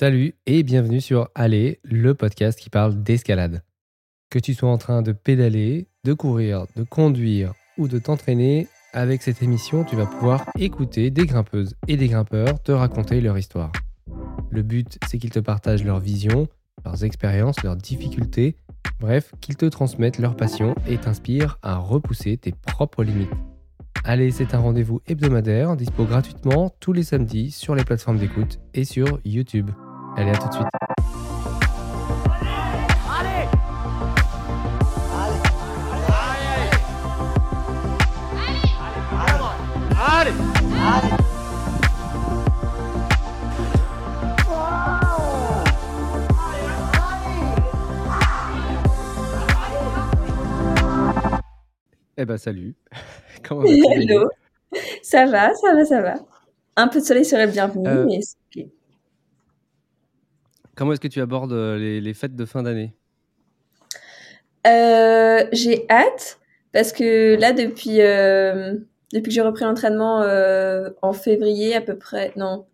Salut et bienvenue sur Aller, le podcast qui parle d'escalade. Que tu sois en train de pédaler, de courir, de conduire ou de t'entraîner, avec cette émission, tu vas pouvoir écouter des grimpeuses et des grimpeurs te raconter leur histoire. Le but, c'est qu'ils te partagent leur vision, leurs expériences, leurs difficultés, bref, qu'ils te transmettent leur passion et t'inspirent à repousser tes propres limites. Allez, c'est un rendez-vous hebdomadaire, dispo gratuitement tous les samedis sur les plateformes d'écoute et sur YouTube. Allez, à tout de suite. Eh ben salut. Comment vas-tu Hello. Ça va, ça va, ça va. Un peu de soleil serait bienvenu, euh, mais. Comment est-ce que tu abordes euh, les, fêtes de fin d'année? Euh, J'ai hâte parce que là, depuis, depuis que j'ai repris l'entraînement en février à peu près, non,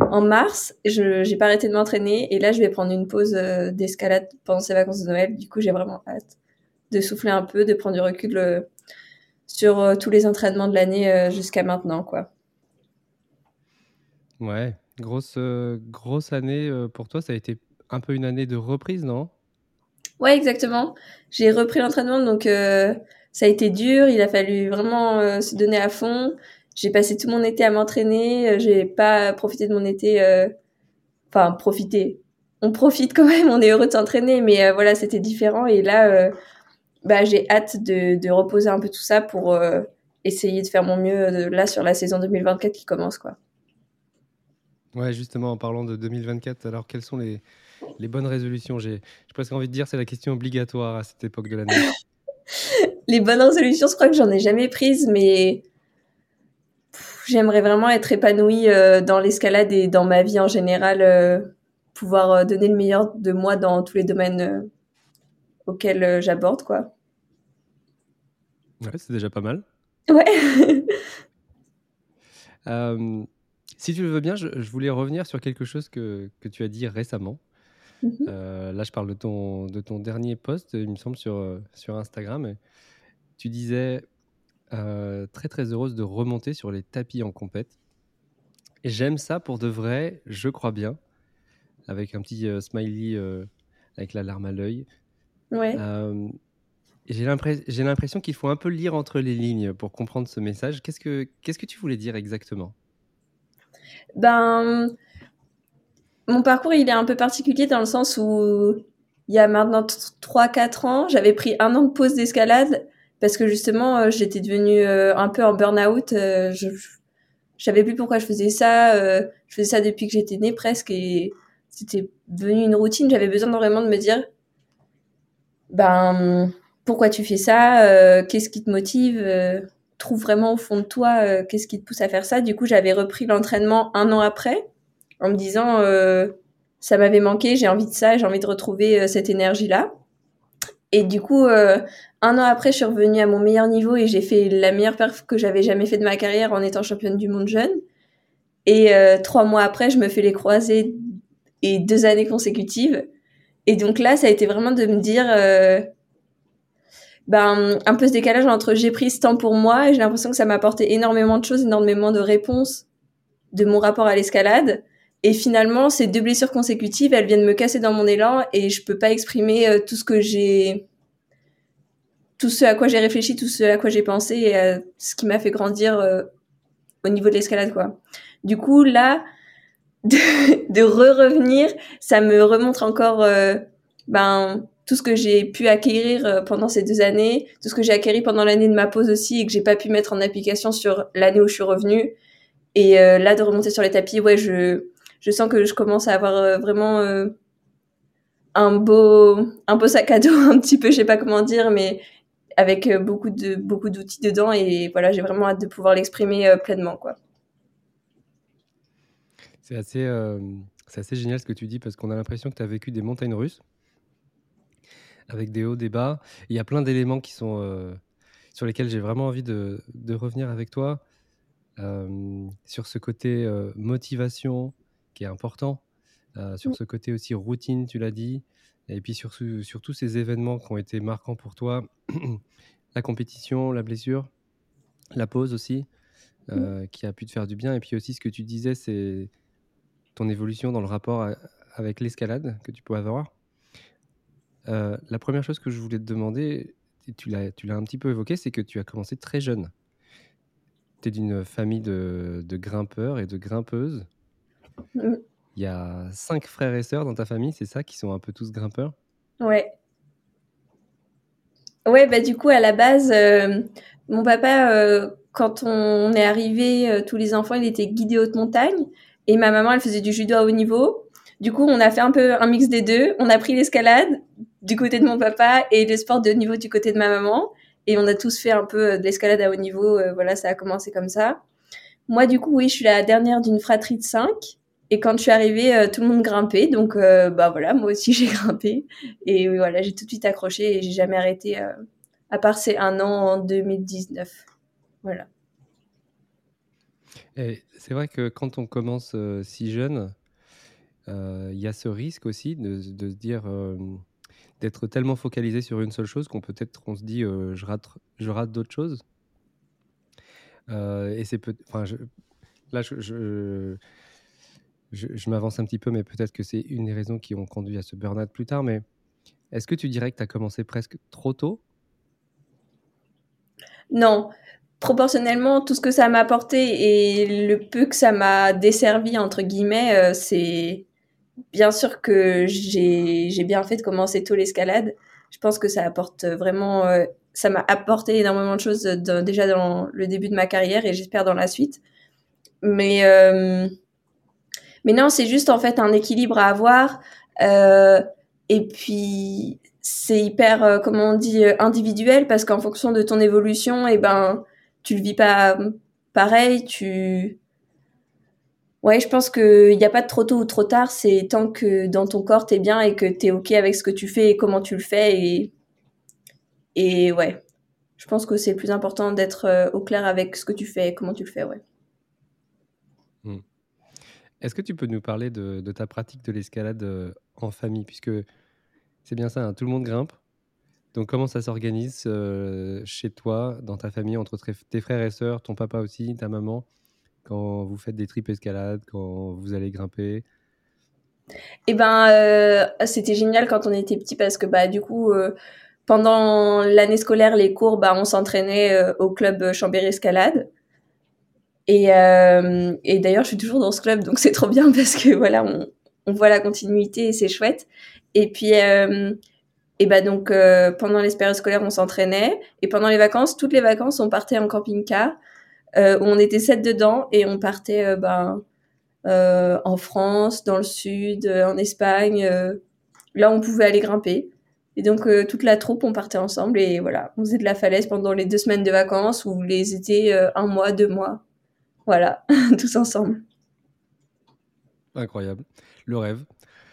en mars, je n'ai pas arrêté de m'entraîner et là, je vais prendre une pause d'escalade pendant ces vacances de Noël. Du coup, j'ai vraiment hâte de souffler un peu, de prendre du recul sur euh, tous les entraînements de l'année euh, jusqu'à maintenant, quoi. Ouais, grosse, euh, grosse année pour toi. Ça a été un peu une année de reprise, non? Ouais, exactement. J'ai repris l'entraînement, donc ça a été dur. Il a fallu vraiment se donner à fond. J'ai passé tout mon été à m'entraîner. J'ai pas profité de mon été. Enfin, profiter. On profite quand même. On est heureux de s'entraîner, mais voilà, c'était différent. Et là, bah, j'ai hâte de, de, reposer un peu tout ça pour euh, essayer de faire mon mieux euh, là sur la saison 2024 qui commence. Quoi. Ouais, justement, en parlant de 2024, alors quelles sont les, les bonnes résolutions? J'ai presque envie de dire c'est la question obligatoire à cette époque de l'année. les bonnes résolutions, je crois que j'en ai jamais prises, mais j'aimerais vraiment être épanouie euh, dans l'escalade et dans ma vie en général, pouvoir donner le meilleur de moi dans tous les domaines auquel euh, j'aborde, quoi. Ouais, c'est déjà pas mal. Ouais. Euh, si tu le veux bien, je, voulais revenir sur quelque chose que, que tu as dit récemment. Mhm. Euh, là, je parle de ton, de ton dernier post, il me semble, sur, sur Instagram. Tu disais très très heureuse de remonter sur les tapis en compète. Et j'aime ça pour de vrai, je crois bien, avec un petit smiley avec la larme à l'œil. Ouais. j'ai l'impression qu'il faut un peu lire entre les lignes pour comprendre ce message. Qu'est-ce que, qu'est-ce que tu voulais dire exactement? Ben, mon parcours, il est un peu particulier dans le sens où il y a maintenant 3-4 ans, j'avais pris un an de pause d'escalade parce que justement, euh, j'étais devenue euh, un peu en burn-out. Euh, je, savais plus pourquoi je faisais ça. je faisais ça depuis que j'étais née presque et c'était devenu une routine. J'avais besoin vraiment de me dire, ben pourquoi tu fais ça Qu'est-ce qui te motive euh, Trouve vraiment au fond de toi euh, qu'est-ce qui te pousse à faire ça. Du coup, j'avais repris l'entraînement un an après en me disant ça m'avait manqué, j'ai envie de ça, j'ai envie de retrouver cette énergie-là. Et du coup, un an après, je suis revenue à mon meilleur niveau et j'ai fait la meilleure perf que j'avais jamais fait de ma carrière en étant championne du monde jeune. Et trois mois après, je me fais les croisés et deux années consécutives. Et donc là, ça a été vraiment de me dire, euh, ben, un peu ce décalage entre j'ai pris ce temps pour moi et j'ai l'impression que ça m'a apporté énormément de choses, énormément de réponses de mon rapport à l'escalade. Et finalement, ces deux blessures consécutives, elles viennent me casser dans mon élan et je peux pas exprimer euh, tout ce que j'ai, tout ce à quoi j'ai réfléchi, tout ce à quoi j'ai pensé et euh, ce qui m'a fait grandir euh, au niveau de l'escalade, quoi. Du coup, là, de, de re-revenir, ça me remontre encore ben tout ce que j'ai pu acquérir euh, pendant ces deux années, tout ce que j'ai acquis pendant l'année de ma pause aussi et que j'ai pas pu mettre en application sur l'année où je suis revenue. Et euh, là, de remonter sur les tapis, ouais, je, je sens que je commence à avoir vraiment un beau, un beau sac à dos, un petit peu, je sais pas comment dire, mais avec beaucoup de, beaucoup d'outils dedans. Et voilà, j'ai vraiment hâte de pouvoir l'exprimer pleinement, quoi. C'est assez, euh, c'est assez génial ce que tu dis parce qu'on a l'impression que tu as vécu des montagnes russes avec des hauts, des bas. Il y a plein d'éléments qui sont euh, sur lesquels j'ai vraiment envie de, de revenir avec toi. Euh, sur ce côté motivation qui est important, sur Mmh. ce côté aussi routine, tu l'as dit, et puis sur, sur tous ces événements qui ont été marquants pour toi, la compétition, la blessure, la pause aussi, Mmh. qui a pu te faire du bien, et puis aussi ce que tu disais, c'est ton évolution dans le rapport avec l'escalade que tu peux avoir. La première chose que je voulais te demander, tu l'as un petit peu évoqué, c'est que tu as commencé très jeune. Tu es d'une famille de, de, grimpeurs et de grimpeuses. Mmh. Il y a cinq frères et sœurs dans ta famille, c'est ça, qui sont un peu tous grimpeurs? Ouais. Ouais, bah du coup, à la base, euh, mon papa, euh, quand on est arrivé, euh, tous les enfants, il était guidé haute montagne. Et ma maman, elle faisait du judo à haut niveau. Du coup, on a fait un peu un mix des deux. On a pris l'escalade du côté de mon papa et le sport de haut niveau du côté de ma maman. Et on a tous fait un peu de l'escalade à haut niveau. voilà, ça a commencé comme ça. Moi, du coup, oui, je suis la dernière d'une fratrie de cinq. Et quand je suis arrivée, tout le monde grimpait. Donc, bah voilà, moi aussi, j'ai grimpé. Et voilà, j'ai tout de suite accroché et j'ai jamais arrêté, à part ces un an en 2019. Voilà. C'est vrai que quand on commence si jeune, il y a ce risque aussi de, de se dire d'être tellement focalisé sur une seule chose qu'on peut-être on se dit je rate, je rate d'autres choses. et c'est peut enfin, là je, je, je, m'avance un petit peu, mais peut-être que c'est une des raisons qui ont conduit à ce burn-out plus tard. Mais est-ce que tu dirais que tu as commencé presque trop tôt? Non. Proportionnellement, tout ce que ça m'a apporté et le peu que ça m'a desservi, entre guillemets, c'est bien sûr que j'ai bien fait de commencer tôt l'escalade. Je pense que ça apporte vraiment, ça m'a apporté énormément de choses déjà dans le début de ma carrière et j'espère dans la suite. Mais mais non, c'est juste en fait un équilibre à avoir. Euh, et puis c'est hyper, comment on dit, individuel parce qu'en fonction de ton évolution, et eh ben tu le vis pas pareil. Tu Ouais, je pense qu'il n'y a pas de trop tôt ou trop tard. C'est tant que dans ton corps, t'es bien et que t'es OK avec ce que tu fais et comment tu le fais. Et, et ouais, je pense que c'est plus important d'être au clair avec ce que tu fais et comment tu le fais, ouais. Mmh. Est-ce que tu peux nous parler de, ta pratique de l'escalade en famille? Puisque c'est bien ça, hein, tout le monde grimpe. Donc comment ça s'organise chez toi, dans ta famille, entre tes frères et sœurs, ton papa aussi, ta maman? Quand vous faites des tripes escalade, quand vous allez grimper? Eh ben, euh, c'était génial quand on était petit parce que bah du coup, euh, pendant l'année scolaire, les cours, bah on s'entraînait euh, au club Chambéry Escalade. Et, et d'ailleurs, je suis toujours dans ce club, donc c'est trop bien parce que voilà, on, on voit la continuité et c'est chouette. Et puis, et bah donc pendant les périodes scolaires, on s'entraînait et pendant les vacances, toutes les vacances, on partait en camping-car euh, où on était sept dedans et on partait euh, ben, euh, en France, dans le sud, en Espagne. là, on pouvait aller grimper. Et donc, toute la troupe, on partait ensemble et voilà, on faisait de la falaise pendant les deux semaines de vacances ou les étés, un mois, deux mois. Voilà, tous ensemble. Incroyable. Le rêve.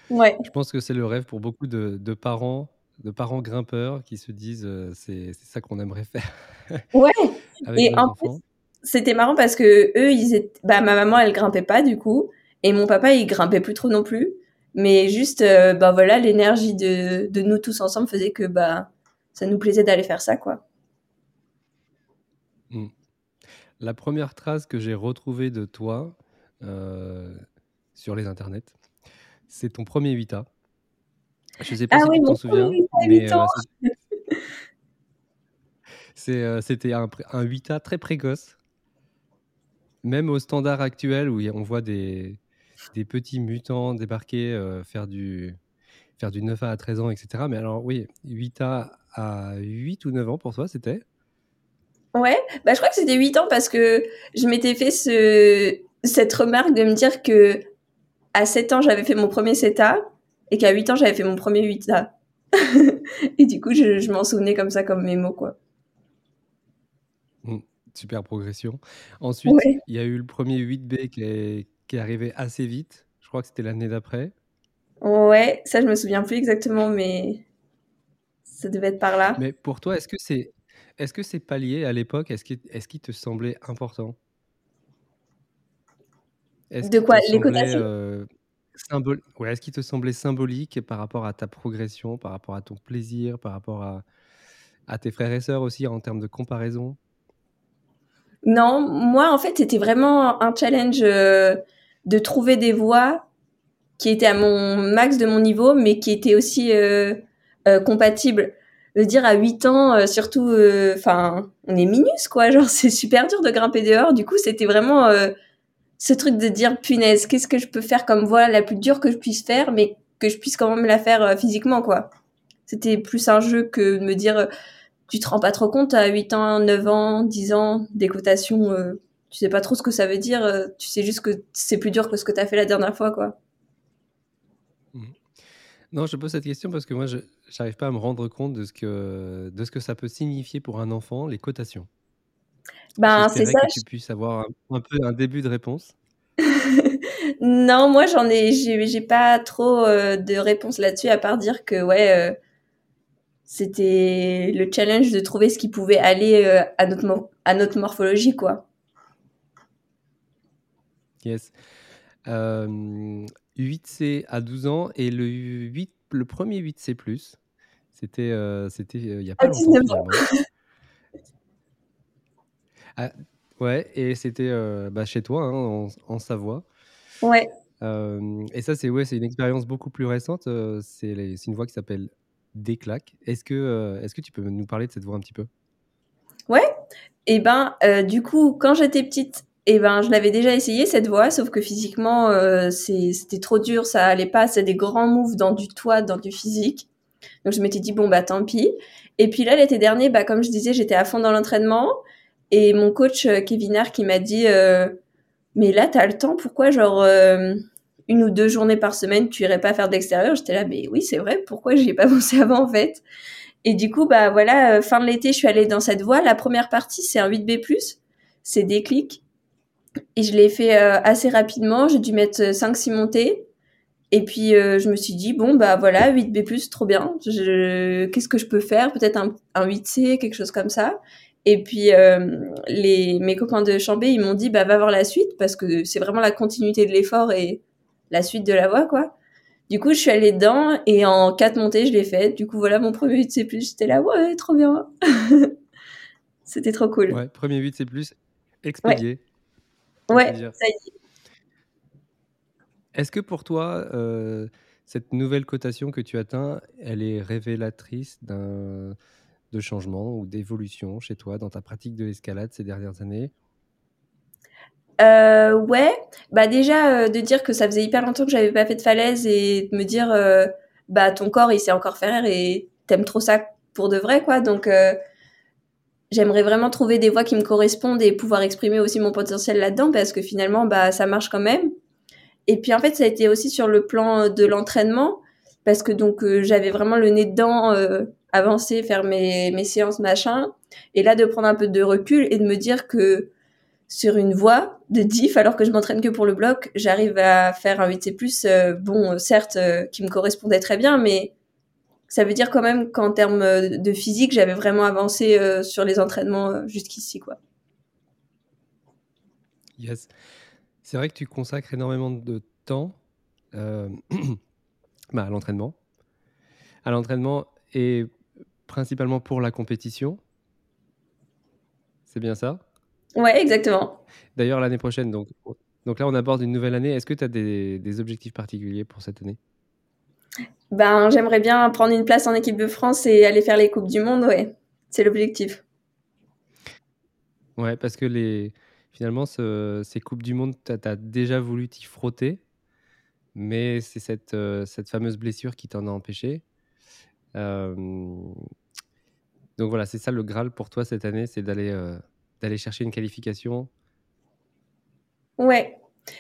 Ouais. Je pense que c'est le rêve pour beaucoup de, de, parents, de parents grimpeurs qui se disent c'est ça qu'on aimerait faire. Ouais. et en enfants c'était marrant parce que eux, ils étaient, bah, ma maman, elle grimpait pas du coup, et mon papa, il grimpait plus trop non plus. Mais juste, euh, bah voilà, l'énergie de, de nous tous ensemble faisait que bah ça nous plaisait d'aller faire ça, quoi. Mmh. La première trace que j'ai retrouvée de toi euh, sur les internets, c'est ton premier 8A. Je sais pas ah si tu t'en souviens, mais euh, c'était un, un 8A très précoce même au standard actuel où on voit des, des petits mutants débarquer, euh, faire, du, faire du 9A à 13 ans, etc. Mais alors, oui, 8A à 8 ou 9 ans pour toi, c'était? Ouais, bah, je crois que c'était 8 ans parce que je m'étais fait ce, cette remarque de me dire que à 7 ans, j'avais fait mon premier 7A et qu'à 8 ans, j'avais fait mon premier 8A. et du coup, je, je m'en souvenais comme ça, comme mes mots, quoi. Super progression. Ensuite, il y a eu le premier 8B qui est, qui est arrivé assez vite. Je crois que c'était l'année d'après. Ouais, ça je me souviens plus exactement, mais ça devait être par là. Mais pour toi, est-ce que c'est est-ce que lié à l'époque? Est-ce qu'il est te semblait important? De quoi? Les euh, symbole ouais, est-ce qu'il te semblait symbolique par rapport à ta progression, par rapport à ton plaisir, par rapport à à tes frères et sœurs aussi en termes de comparaison? Non, moi, en fait, c'était vraiment un challenge, heu, de trouver des voix qui étaient à mon max de mon niveau, mais qui étaient aussi, heu heu, compatibles. Je veux dire à 8 ans, heu, surtout, heu, enfin, on est minus quoi, genre c'est super dur de grimper dehors. Du coup, c'était vraiment, ce truc de dire: «Punaise, qu'est-ce que je peux faire comme voie la plus dure que je puisse faire, mais que je puisse quand même la faire, physiquement quoi?» C'était plus un jeu que de me dire, «Tu te rends pas trop compte à 8 ans, 9 ans, 10 ans d'équitation, heu, tu sais pas trop ce que ça veut dire, heu, tu sais juste que c'est plus dur que ce que tu as fait la dernière fois quoi». Mmh. Non, je pose cette question parce que moi je j'arrive pas à me rendre compte de ce que de ce que ça peut signifier pour un enfant, les cotations. Ben, c'est ça, que tu puisses avoir un un peu un début de réponse? Non, moi j'en ai j'ai j'ai pas trop, heu, de réponses là-dessus à part dire que ouais, c'était le challenge de trouver ce qui pouvait aller, heu, à notre à notre morphologie, quoi. Yes. Hem, 8C à 12 ans et le 8 le 1er 8C+, c'était, heu, c'était, heu, il y a À pas longtemps 19 ans. finalement. Ah ouais et c'était, heu, bah, chez toi, hein, en en Savoie. Ouais. Hem et ça, c'est ouais, une expérience beaucoup plus récente, c'est une voie qui s'appelle Est-ce que, heu, est-ce que tu peux nous parler de cette voie un petit peu? Ouais et ben, heu, du coup, quand j'étais petite et ben, je l'avais déjà essayé cette voie, sauf que physiquement, c'est c'était trop dur, ça allait pas, c'est des grands moves dans du toit, dans du physique. Donc je m'étais dit: «Bon, bah, tant pis» et puis là, l'été dernier, bah, comme je disais, j'étais à fond dans l'entraînement et mon coach, Kevin Hart qui m'a dit, «Mais là, tu as le temps, pourquoi genre, 1 ou 2 journées par semaine, tu irais pas faire de l'extérieur?» j'étais là: «Mais oui, c'est vrai, pourquoi j'y ai pas pensé avant, en fait?» et du coup, bah, voilà, heu, fin de l'été, je suis allée dans cette voie. La 1re partie, c'est un 8B+, c'est Déclic et je l'ai fait, heu, assez rapidement. J'ai dû mettre, heu, 5-6 montées et puis, je me suis dit: «Bon, bah, voilà, 8B+, trop bien. Je qu'est-ce que je peux faire? Peut-être un un 8C, quelque chose comme ça» et puis, les mes copains de Chambé, ils m'ont dit: «Bah, va voir la suite parce que c'est vraiment la continuité de l'effort et la suite de la voie, quoi». Du coup, je suis allée dedans et en 4 montées, je l'ai faite. Du coup, voilà mon 1er 8C+. J'étais là: «Ouais, trop bien». C'était trop cool. Ouais, 1er 8C+ Ouais. expédié, Ouais, dire. ça y est. Est-ce que pour toi, heu, cette nouvelle cotation que tu atteins, elle est révélatrice d'un de changement ou d'évolution chez toi dans ta pratique de l'escalade ces dernières années? Heu, ouais, bah, déjà, heu, de dire que ça faisait hyper longtemps que j'avais pas fait de falaise et de me dire, heu, bah, ton corps, il sait encore faire et tu aimes trop ça pour de vrai, quoi. Donc heu, j'aimerais vraiment trouver des voies qui me correspondent et pouvoir exprimer aussi mon potentiel là-dedans parce que finalement, bah, ça marche quand même. Et puis, en fait, ça a été aussi sur le plan, heu, de l'entraînement parce que donc heu, j'avais vraiment le nez dedans, avancer, faire mes mes séances, machin. Et là, de prendre un peu de recul et de me dire que sur une voie de diff, alors que je m'entraîne que pour le bloc, j'arrive à faire un 8C+, heu, bon, certes, heu, qui me correspondait très bien, mais ça veut dire quand même qu'en termes, de physique, j'avais vraiment avancé, sur les entraînements, jusqu'ici, quoi. Yes. C'est vrai que tu consacres énormément de temps, bah, à l'entraînement. À l'entraînement et principalement pour la compétition? C'est bien ça? Ouais, exactement. D'ailleurs, l'année prochaine, donc donc là, on aborde une nouvelle année. Est-ce que tu as des des objectifs particuliers pour cette année? Ben, j'aimerais bien prendre une place en équipe de France et aller faire les coupes du monde, ouais. C'est l'objectif. Ouais, parce que les finalement, ce ces coupes du monde, tu as déjà voulu t'y frotter, mais c'est cette, heu, cette fameuse blessure qui t'en a empêché. Hem, donc voilà, c'est ça le graal pour toi cette année, c'est d'aller, heu, d'aller chercher une qualification? Ouais,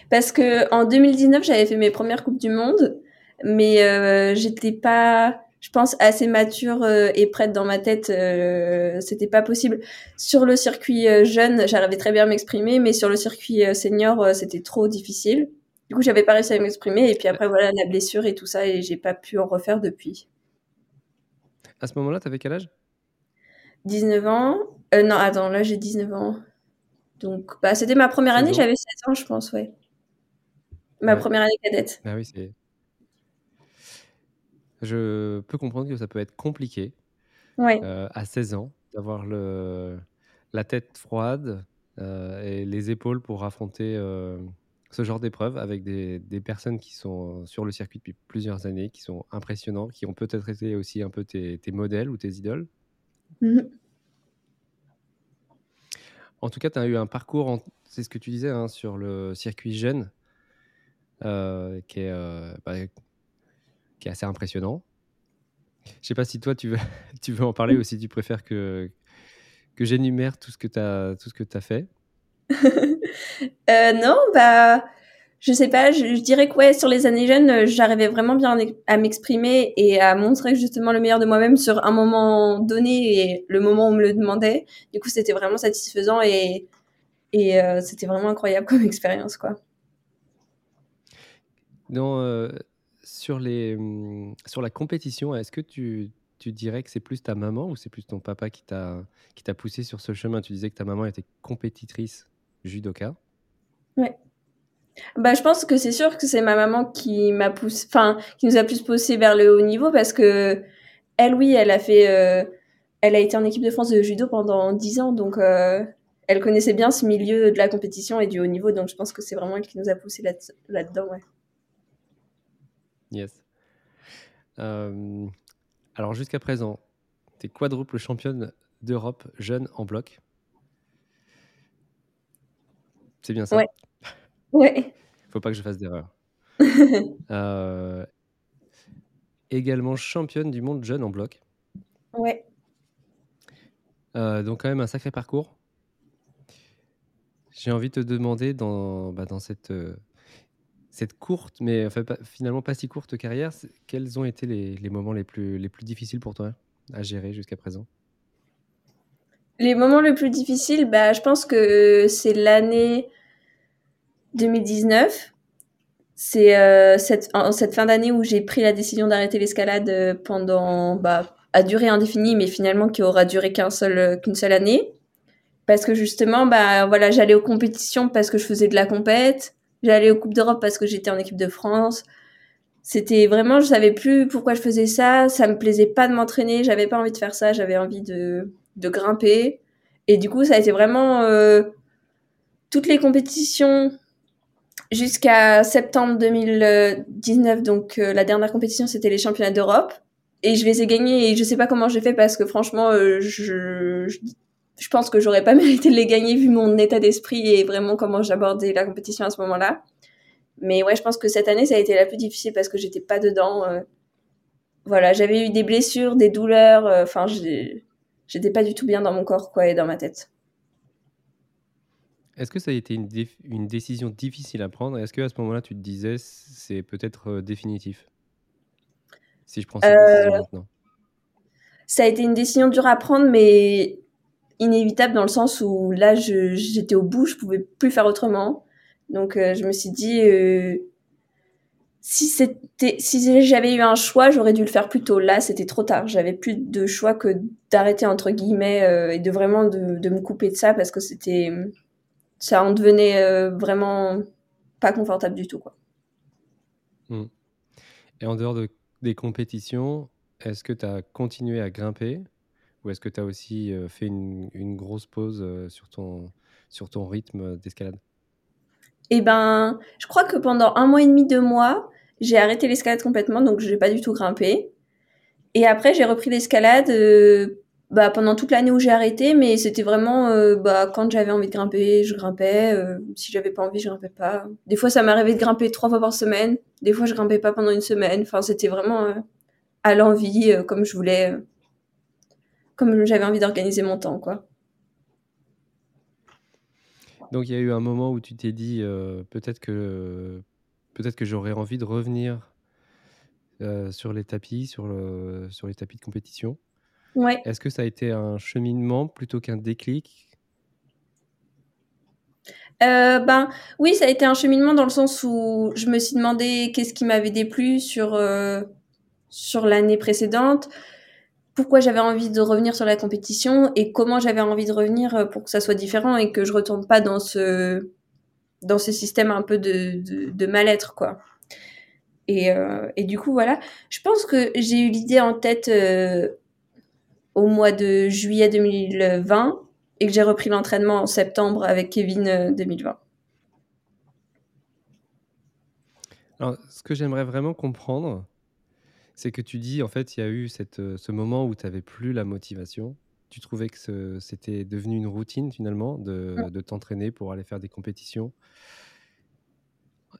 parce qu'en 2019, j'avais fait mes 1res coupes du monde, mais heu, j'étais pas, je pense, assez mature, heu et prête dans ma tête, heu, c'était pas possible. Sur le circuit, jeune, j'arrivais très bien à m'exprimer, mais sur le circuit, senior, c'était trop difficile. Du coup, j'avais pas réussi à m'exprimer et puis après, voilà, la blessure et tout ça et j'ai pas pu en refaire depuis. À ce moment-là, tu avais quel âge? 19 ans, heu, non, attends, là, j'ai 19 ans, donc bah, c'était ma 1re année, 16 ans. j'avais 16 ans, je pense, ouais. Ma première année cadette. Ah oui, c'est. Je peux comprendre que ça peut être compliqué Ouais. euh, à 16 ans d'avoir le... la tête froide euh, et les épaules pour affronter euh, ce genre d'épreuve avec des, des personnes qui sont sur le circuit depuis plusieurs années, qui sont impressionnants, qui ont peut-être été aussi un peu tes, tes modèles ou tes idoles. En tout cas, tu as eu un parcours, c'est ce que tu disais, hein, sur le circuit jeune, euh, qui, est, euh, bah, qui est assez impressionnant. Je sais pas si toi, tu veux, tu veux en parler ou si tu préfères que, que j'énumère tout ce que tu as, as fait. Euh, non, bah, je sais pas, je, je dirais que ouais, sur les années jeunes, euh, j'arrivais vraiment bien à m'exprimer et à montrer justement le meilleur de moi-même sur un moment donné et le moment où on me le demandait. Du coup, c'était vraiment satisfaisant et, et euh, c'était vraiment incroyable comme expérience, quoi. Dans, euh, sur, les, hum, sur la compétition, est-ce que tu, tu dirais que c'est plus ta maman ou c'est plus ton papa qui t'a qui t'a poussé sur ce chemin? Tu disais que ta maman était compétitrice judoka. Ouais. Bah, je pense que c'est sûr que c'est ma maman qui m'a poussé, enfin, qui nous a plus poussé vers le haut niveau parce que elle, oui, elle a fait, euh, elle a été en équipe de France de judo pendant 10 ans, donc euh, elle connaissait bien ce milieu de la compétition et du haut niveau, donc je pense que c'est vraiment elle qui nous a poussé là- là-dedans, ouais. Yes. Euh, alors jusqu'à présent, tu es quadruple championne d'Europe jeune en bloc. C'est bien ça? Ouais. Ouais. Faut pas que je fasse d'erreur. Euh, également championne du monde jeune en bloc. Ouais. Euh, donc quand même un sacré parcours. J'ai envie de te demander dans, bah, dans cette, euh, cette courte, mais enfin, pas- finalement pas si courte carrière, quels ont été les, les moments les plus, les plus difficiles pour toi à gérer jusqu'à présent? Les moments les plus difficiles, bah, je pense que c'est l'année 2019. C'est euh, cette, en cette fin d'année où j'ai pris la décision d'arrêter l'escalade euh, pendant, bah, à durée indéfinie, mais finalement qui aura duré qu'un seul, euh, qu'une seule année. Parce que justement, bah, voilà, j'allais aux compétitions parce que je faisais de la compète. J'allais aux Coupes d'Europe parce que j'étais en équipe de France. C'était vraiment, je savais plus pourquoi je faisais ça. Ça me plaisait pas de m'entraîner. J'avais pas envie de faire ça. J'avais envie de, de grimper. Et du coup, ça a été vraiment euh, toutes les compétitions jusqu'à septembre 2019. Donc, euh, la dernière compétition, c'était les championnats d'Europe. Et je les ai gagnés et je sais pas comment j'ai fait parce que franchement, euh, je, je, pense que j'aurais pas mérité de les gagner vu mon état d'esprit et vraiment comment j'abordais la compétition à ce moment-là. Mais ouais, je pense que cette année, ça a été la plus difficile parce que j'étais pas dedans. euh. voilà, j'avais eu des blessures, des douleurs. euh, Enfin, j'étais pas du tout bien dans mon corps, quoi, et dans ma tête. Est-ce que ça a été une, dé- une décision difficile à prendre Est-ce que à ce moment-là, tu te disais c'est peut-être euh, définitif? Si je prends cette Euh, décision maintenant. Ça a été une décision dure à prendre, mais inévitable dans le sens où là, j'étais au bout, je pouvais plus faire autrement. Donc, euh, je me suis dit, euh, si c'était, si j'avais eu un choix, j'aurais dû le faire plus tôt. Là, c'était trop tard. J'avais plus de choix que d'arrêter entre guillemets et de vraiment de, de me couper de ça parce que c'était, ça en devenait euh, vraiment pas confortable du tout, quoi. Hmm. Et en dehors de, des compétitions, est-ce que tu as continué à grimper ou est-ce que tu as aussi euh, fait une, une grosse pause euh, sur, ton, sur ton rythme d'escalade? Et ben, je crois que pendant un mois et demi, deux mois, j'ai arrêté l'escalade complètement, donc je n'ai pas du tout grimpé. Et après, j'ai repris l'escalade bah, pendant toute l'année où j'ai arrêté, mais c'était vraiment euh, bah, quand j'avais envie de grimper, je grimpais. euh, si j'avais pas envie, je grimpais pas. Des fois, ça m'arrivait de grimper trois fois par semaine. Des fois, je grimpais pas pendant une semaine. Enfin, c'était vraiment euh, à l'envie, euh, comme je voulais, comme j'avais envie d'organiser mon temps, quoi. Donc il y a eu un moment où tu t'es dit peut-être que, peut-être que j'aurais envie de revenir sur les tapis, sur, sur les tapis de compétition. Ouais. Est-ce que ça a été un cheminement plutôt qu'un déclic? Euh, ben oui, ça a été un cheminement dans le sens où je me suis demandé qu'est-ce qui m'avait déplu sur euh, sur l'année précédente, pourquoi j'avais envie de revenir sur la compétition et comment j'avais envie de revenir euh, pour que ça soit différent et que je retombe pas dans ce dans ce système un peu de, de, mal-être, quoi. Et, et, du coup, voilà. Je pense que j'ai eu l'idée en tête au mois de juillet 2020 et que j'ai repris l'entraînement en septembre avec Kevin 2020. Alors, ce que j'aimerais vraiment comprendre, c'est que tu dis, en fait, il y a eu cette, euh, ce moment où tu n'avais plus la motivation. Tu trouvais que c'était devenu une routine, finalement, de, de t'entraîner pour aller faire des compétitions.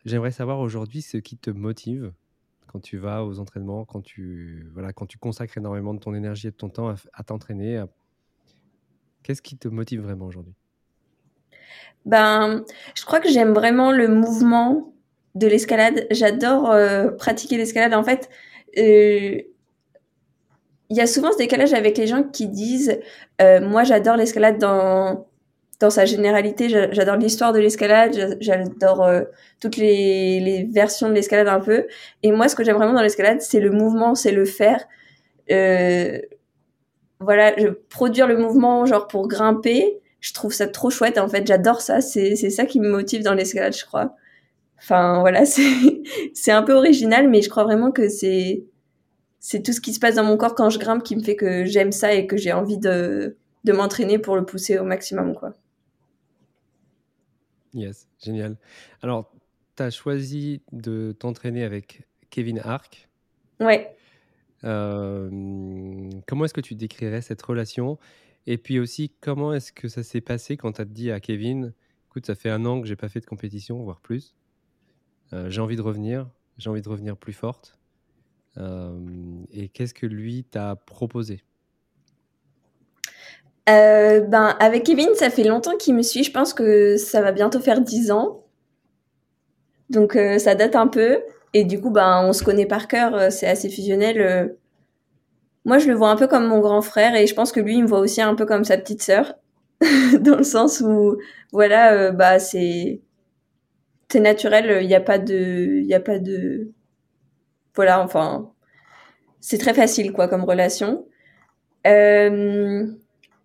J'aimerais savoir aujourd'hui ce qui te motive quand tu vas aux entraînements, quand tu, voilà, quand tu consacres énormément de ton énergie et de ton temps à, t'entraîner. Qu'est-ce qui te motive vraiment aujourd'hui? Ben, je crois que j'aime vraiment le mouvement de l'escalade. J'adore euh, pratiquer l'escalade. En fait, euh, il y a souvent ce décalage avec les gens qui disent euh, moi j'adore l'escalade dans dans sa généralité j'adore l'histoire de l'escalade j'adore euh, toutes les, versions de l'escalade un peu et moi ce que j'aime vraiment dans l'escalade c'est le mouvement c'est le faire euh, voilà je, produire le mouvement genre pour grimper je trouve ça trop chouette en fait j'adore ça c'est ça qui me motive dans l'escalade je crois enfin voilà c'est un peu original mais je crois vraiment que c'est c'est tout ce qui se passe dans mon corps quand je grimpe qui me fait que j'aime ça et que j'ai envie de, de m'entraîner pour le pousser au maximum. Quoi. Yes, génial. Alors, tu as choisi de t'entraîner avec Kevin Ark. Ouais. Euh, comment est-ce que tu décrirais cette relation? Et puis aussi, comment est-ce que ça s'est passé quand tu as dit à Kevin, écoute, ça fait un an que j'ai pas fait de compétition, voire plus. Euh, j'ai envie de revenir, j'ai envie de revenir plus forte. Euh, et qu'est-ce que lui t'a proposé? Euh, ben, avec Kevin, ça fait longtemps qu'il me suit. Je pense que ça va bientôt faire 10 ans. Donc, euh, ça date un peu. Et du coup, ben, on se connaît par cœur. C'est assez fusionnel. Moi, je le vois un peu comme mon grand frère. Et je pense que lui, il me voit aussi un peu comme sa petite sœur. Dans le sens où, voilà, bah, c'est, c'est naturel. Il n'y a pas de, il n'y a pas de, voilà, enfin, c'est très facile, quoi, comme relation. Euh,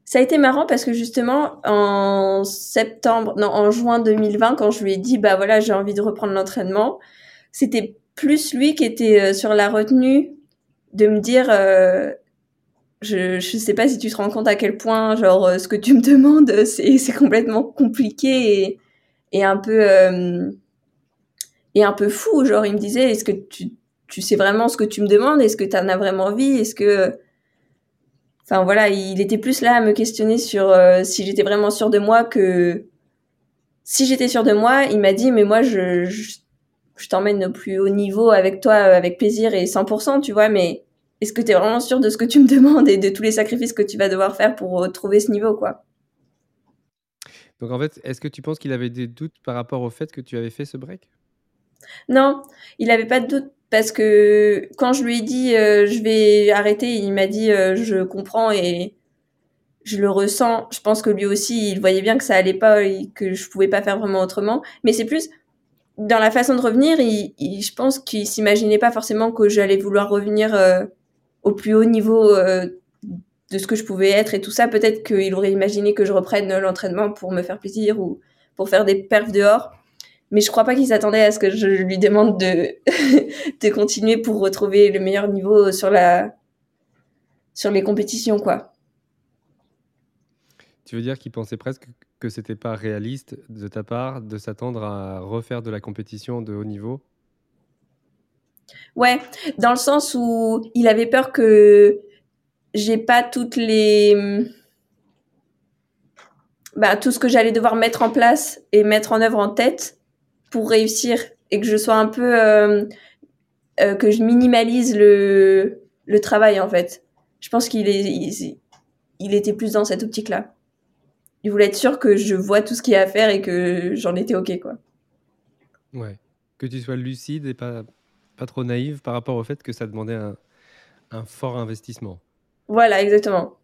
ça a été marrant parce que justement, en septembre, non, en juin 2020, quand je lui ai dit, bah voilà, j'ai envie de reprendre l'entraînement, c'était plus lui qui était euh, sur la retenue de me dire, euh, je, je sais pas si tu te rends compte à quel point, genre, ce que tu me demandes, c'est, c'est complètement compliqué et, et un peu, et un peu fou. Genre, il me disait, est-ce que tu, tu sais vraiment ce que tu me demandes? Est-ce que tu en as vraiment envie? Est-ce que Enfin voilà, il était plus là à me questionner sur euh, si j'étais vraiment sûre de moi que si j'étais sûre de moi, il m'a dit mais moi je je, t'emmène au plus haut niveau avec toi avec plaisir et 100%, tu vois, mais est-ce que tu es vraiment sûre de ce que tu me demandes et de tous les sacrifices que tu vas devoir faire pour trouver ce niveau quoi? Donc en fait, est-ce que tu penses qu'il avait des doutes par rapport au fait que tu avais fait ce break? Non, il avait pas de doute parce que quand je lui ai dit euh, je vais arrêter, il m'a dit euh, je comprends et je le ressens. Je pense que lui aussi, il voyait bien que ça allait pas et que je pouvais pas faire vraiment autrement. Mais c'est plus dans la façon de revenir, je pense qu'il s'imaginait pas forcément que j'allais vouloir revenir euh, au plus haut niveau de ce que je pouvais être et tout ça. Peut-être qu'il aurait imaginé que je reprenne l'entraînement pour me faire plaisir ou pour faire des perfs dehors mais je crois pas qu'il s'attendait à ce que je lui demande de, de continuer pour retrouver le meilleur niveau sur la, sur les compétitions, quoi. Tu veux dire qu'il pensait presque que c'était pas réaliste de ta part de s'attendre à refaire de la compétition de haut niveau? Ouais, dans le sens où il avait peur que j'ai pas toutes les bah, tout ce que j'allais devoir mettre en place et mettre en œuvre en tête pour réussir et que je sois un peu euh, euh, que je minimalise le le travail en fait. Je pense qu'il est il, était plus dans cette optique là. Il voulait être sûr que je vois tout ce qu'il y a à faire et que j'en étais ok quoi. Ouais, que tu sois lucide et pas pas trop naïve par rapport au fait que ça demandait un, un fort investissement. Voilà, exactement.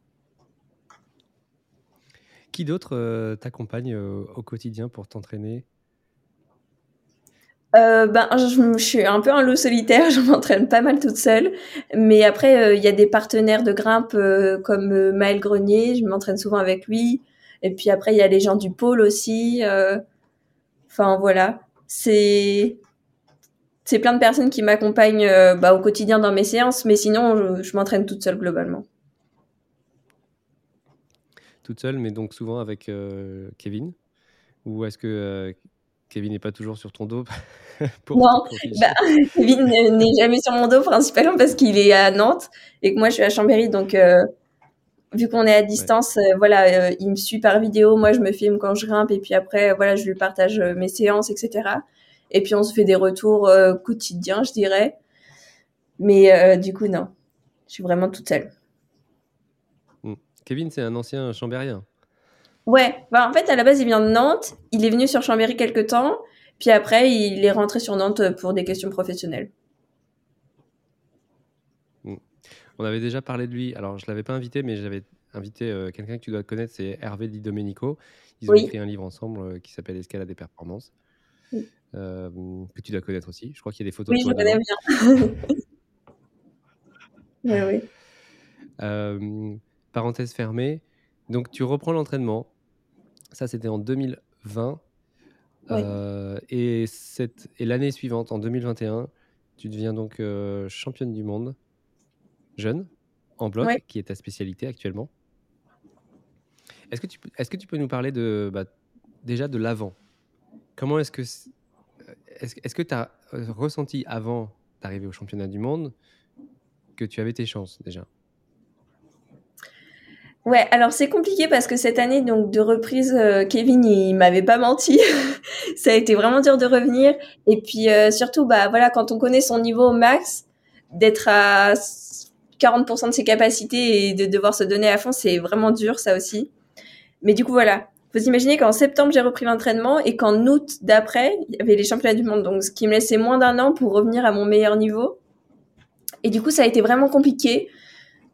Qui d'autre euh, t'accompagne au quotidien pour t'entraîner? Euh, ben, je, suis un peu un loup solitaire, je m'entraîne pas mal toute seule. Mais après, euh, il y a des partenaires de grimpe euh, comme Maël Grenier, je m'entraîne souvent avec lui. Et puis après, il y a les gens du pôle aussi. Enfin voilà, c'est c'est plein de personnes qui m'accompagnent bah, au quotidien dans mes séances, mais sinon je, m'entraîne toute seule globalement. Toute seule, mais donc souvent avec Kevin? Ou est-ce que Kevin n'est pas toujours sur ton dos Non, bah, Kevin n'est jamais sur mon dos principalement parce qu'il est à Nantes et que moi je suis à Chambéry, donc vu qu'on est à distance, euh, voilà, euh, il me suit par vidéo, moi je me filme quand je grimpe et puis après, voilà, je lui partage euh, mes séances, etc. Et puis on se fait des retours quotidiens, je dirais. Mais du coup, non, je suis vraiment toute seule. Hmm. Kevin, c'est un ancien chambérien. Ouais, bah, en fait, à la base, il vient de Nantes. Il est venu sur Chambéry quelques temps. Puis après, il est rentré sur Nantes pour des questions professionnelles. On avait déjà parlé de lui. Alors, je ne l'avais pas invité, mais j'avais invité euh, quelqu'un que tu dois connaître, c'est Hervé Di Domenico. Ils ont écrit un livre ensemble euh, qui s'appelle Escalade des performances, euh, que tu dois connaître aussi. Je crois qu'il y a des photos oui, de toi. Oui, je connais bien. oui, oui. parenthèse fermée. Donc, tu reprends l'entraînement. Ça, c'était en 2020. et, et l'année suivante, en 2021, tu deviens donc championne du monde jeune en bloc, qui est ta spécialité actuellement. Est-ce que, tu, est-ce que tu peux nous parler de, bah, déjà de l'avant? Comment est-ce que est-ce, que tu as euh, ressenti avant d'arriver au championnat du monde que tu avais tes chances déjà? Ouais, alors c'est compliqué parce que cette année donc de reprise, euh, Kevin il m'avait pas menti. ça a été vraiment dur de revenir. Et puis euh, surtout, bah voilà, quand on connaît son niveau au max, d'être à 40% de ses capacités et de devoir se donner à fond, c'est vraiment dur, ça aussi. Mais du coup, voilà. Faut imaginer qu'en septembre, j'ai repris l'entraînement et qu'en août d'après, il y avait les championnats du monde. Donc, ce qui me laissait moins d'un an pour revenir à mon meilleur niveau. Et du coup, ça a été vraiment compliqué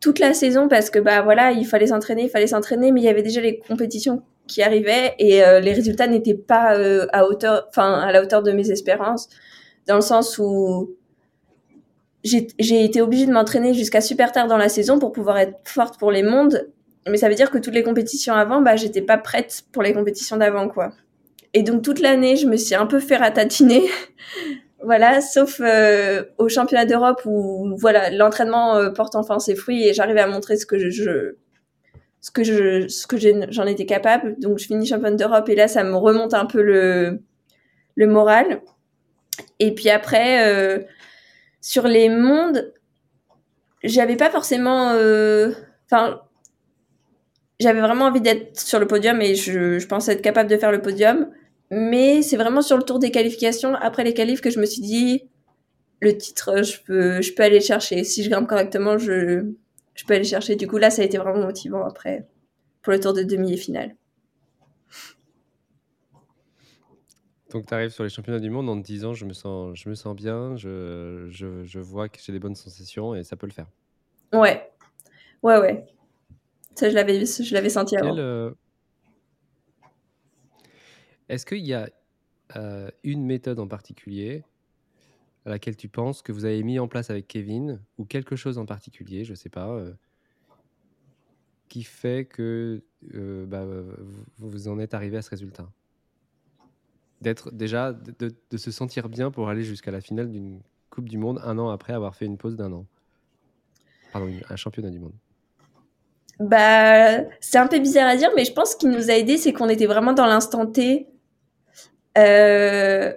toute la saison parce que, bah voilà, il fallait s'entraîner, il fallait s'entraîner, mais il y avait déjà les compétitions qui arrivaient et euh, les résultats n'étaient pas euh, à hauteur, enfin, à la hauteur de mes espérances. Dans le sens où j'ai été obligée de m'entraîner jusqu'à super tard dans la saison pour pouvoir être forte pour les mondes. Mais ça veut dire que toutes les compétitions avant, bah, j'étais pas prête pour les compétitions d'avant, quoi. Et donc toute l'année, je me suis un peu fait ratatiner. Voilà, sauf euh, au championnat d'Europe où l'entraînement euh, porte enfin ses fruits et j'arrive à montrer ce que j'en étais capable. Donc je finis championne d'Europe et là ça me remonte un peu le moral. Et puis après euh, sur les mondes, j'avais pas forcément. Enfin, j'avais vraiment envie d'être sur le podium et je, je pensais être capable de faire le podium. Mais c'est vraiment sur le tour des qualifications, après les qualifs, que je me suis dit le titre, je peux, je peux aller le chercher. Si je grimpe correctement, je, je peux aller le chercher. Du coup, là, ça a été vraiment motivant après pour le tour de demi et finale. Donc, tu arrives sur les championnats du monde en te disant je me sens, je me sens bien, je, je, je vois que j'ai des bonnes sensations et ça peut le faire. Ouais, ouais, ouais. Ça, je l'avais, je l'avais senti avant. Euh, est-ce qu'il y a euh, une méthode en particulier à laquelle tu penses que vous avez mis en place avec Kevin ou quelque chose en particulier, je ne sais pas, euh, qui fait que bah, vous, en êtes arrivé à ce résultat? D'être déjà de, de, se sentir bien pour aller jusqu'à la finale d'une Coupe du Monde un an après avoir fait une pause d'un an. Pardon, un championnat du monde. Bah, c'est un peu bizarre à dire, mais je pense ce qui nous a aidé, c'est qu'on était vraiment dans l'instant T euh,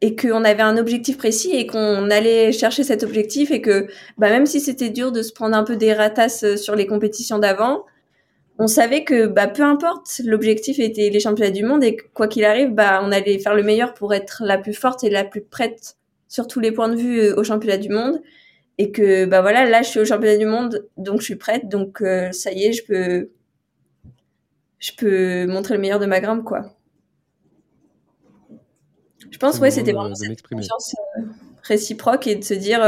et qu'on avait un objectif précis et qu'on allait chercher cet objectif et que bah, même si c'était dur de se prendre un peu des ratasses sur les compétitions d'avant, on savait que bah, peu importe, l'objectif était les championnats du monde et quoi qu'il arrive, bah, on allait faire le meilleur pour être la plus forte et la plus prête sur tous les points de vue euh, au championnat du monde. Et que bah voilà, là je suis au championnat du monde, donc je suis prête, donc euh, ça y est, je peux, je peux montrer le meilleur de ma grimpe quoi. Je pense ouais, c'était vraiment cette confiance euh, réciproque et de se dire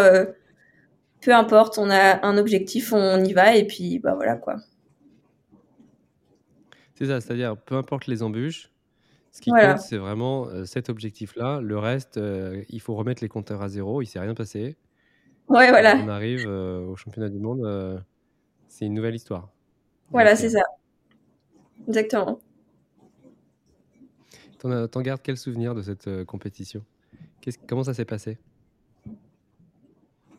peu importe, on a un objectif, on y va et puis bah voilà quoi. C'est ça, c'est-à-dire peu importe les embûches, ce qui compte, c'est vraiment euh, cet objectif-là. Le reste, euh, il faut remettre les compteurs à zéro. Il s'est rien passé. Ouais, voilà. On arrive euh, au championnat du monde. c'est une nouvelle histoire. Voilà, c'est ça. Exactement. T'en gardes quel souvenir de cette euh, compétition? Comment ça s'est passé?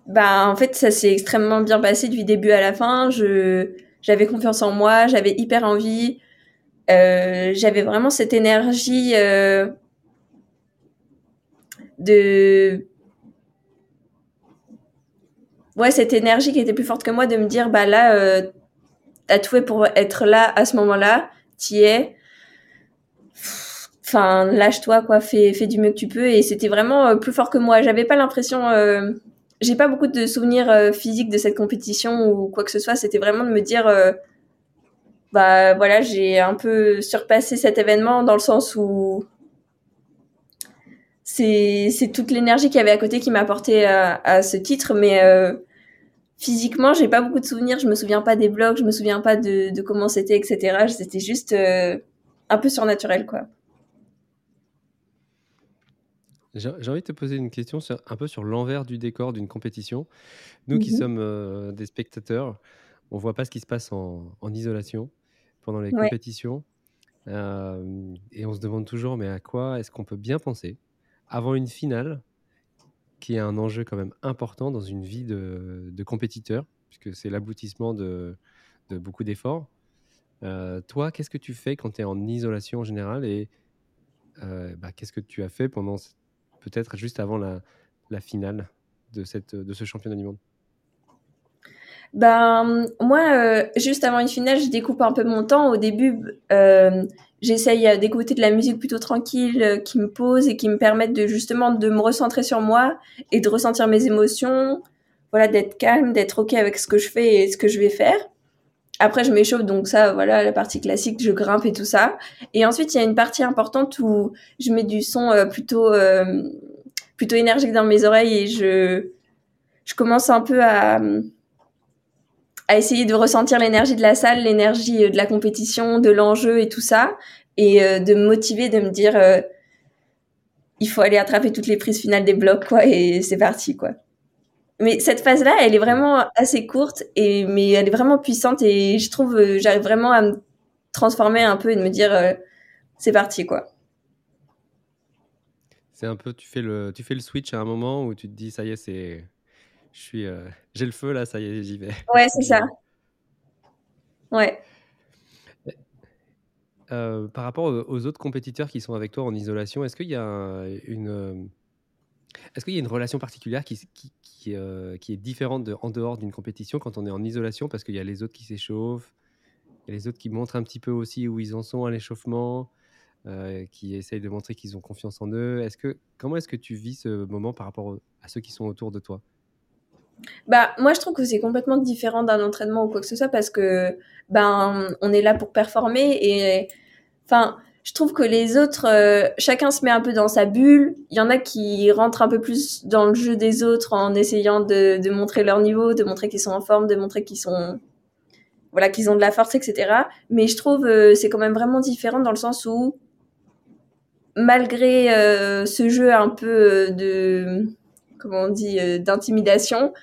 Bah, en fait, ça s'est extrêmement bien passé du début à la fin. J'avais confiance en moi, j'avais hyper envie. Euh, j'avais vraiment cette énergie euh, de ouais cette énergie qui était plus forte que moi de me dire bah là t'as tout fait pour être là à ce moment-là t'y es enfin lâche-toi quoi fais fais du mieux que tu peux et c'était vraiment euh, plus fort que moi j'avais pas l'impression euh, j'ai pas beaucoup de souvenirs euh, physiques de cette compétition ou quoi que ce soit c'était vraiment de me dire bah voilà, j'ai un peu surpassé cet événement dans le sens où c'est toute l'énergie qu'il y avait à côté qui m'a apporté à, ce titre, mais euh, physiquement, j'ai pas beaucoup de souvenirs. Je me souviens pas des blogs, je me souviens pas de, comment c'était, etc. C'était juste euh, un peu surnaturel, quoi. J'ai envie de te poser une question sur, un peu sur l'envers du décor d'une compétition. Nous qui mhm. sommes euh, des spectateurs, on voit pas ce qui se passe en, en isolation pendant les compétitions. Euh, et on se demande toujours, mais à quoi est-ce qu'on peut bien penser avant une finale, qui est un enjeu quand même important dans une vie de, de compétiteur, puisque c'est l'aboutissement de, de, beaucoup d'efforts. Euh, toi, qu'est-ce que tu fais quand tu es en isolation en général et euh, bah, qu'est-ce que tu as fait pendant peut-être juste avant la, finale de, cette, de ce championnat du monde ben moi, euh, juste avant une finale, je découpe un peu mon temps. Au début, euh, j'essaye euh, d'écouter de la musique plutôt tranquille, qui me pose et qui me permettent de justement de me recentrer sur moi et de ressentir mes émotions. Voilà, d'être calme, d'être ok avec ce que je fais et ce que je vais faire. Après, je m'échauffe, donc ça, voilà, la partie classique, je grimpe et tout ça. Et ensuite, il y a une partie importante où je mets du son euh, plutôt plutôt énergique dans mes oreilles et je je commence un peu à à essayer de ressentir l'énergie de la salle, l'énergie euh, de la compétition, de l'enjeu et tout ça, et euh, de me motiver, de me dire euh, il faut aller attraper toutes les prises finales des blocs, quoi, et c'est parti, quoi. Mais cette phase-là, elle est vraiment assez courte, et mais elle est vraiment puissante, et je trouve, j'arrive vraiment à me transformer un peu et de me dire c'est parti, quoi. C'est un peu, tu fais le, tu fais le switch à un moment où tu te dis ça y est, c'est je suis, euh, j'ai le feu là, ça y est, j'y vais. Ouais, c'est ça. Ouais. Euh, par rapport aux autres compétiteurs qui sont avec toi en isolation, est-ce qu'il y a une, euh, est-ce qu'il y a une relation particulière qui, qui, qui, qui est différente en dehors d'une compétition quand on est en isolation? Parce qu'il y a les autres qui s'échauffent, il y a les autres qui montrent un petit peu aussi où ils en sont à l'échauffement, qui essayent de montrer qu'ils ont confiance en eux. Est-ce que comment est-ce que tu vis ce moment par rapport à ceux qui sont autour de toi? Bah, moi, je trouve que c'est complètement différent d'un entraînement ou quoi que ce soit parce que, ben, on est là pour performer et, enfin, je trouve que les autres, euh, chacun se met un peu dans sa bulle. Il y en a qui rentrent un peu plus dans le jeu des autres en essayant de, de montrer leur niveau, de montrer qu'ils sont en forme, de montrer qu'ils sont, voilà, qu'ils ont de la force, etc. Mais je trouve euh, c'est quand même vraiment différent dans le sens où, malgré euh, ce jeu un peu de comment on dit, euh, d'intimidation.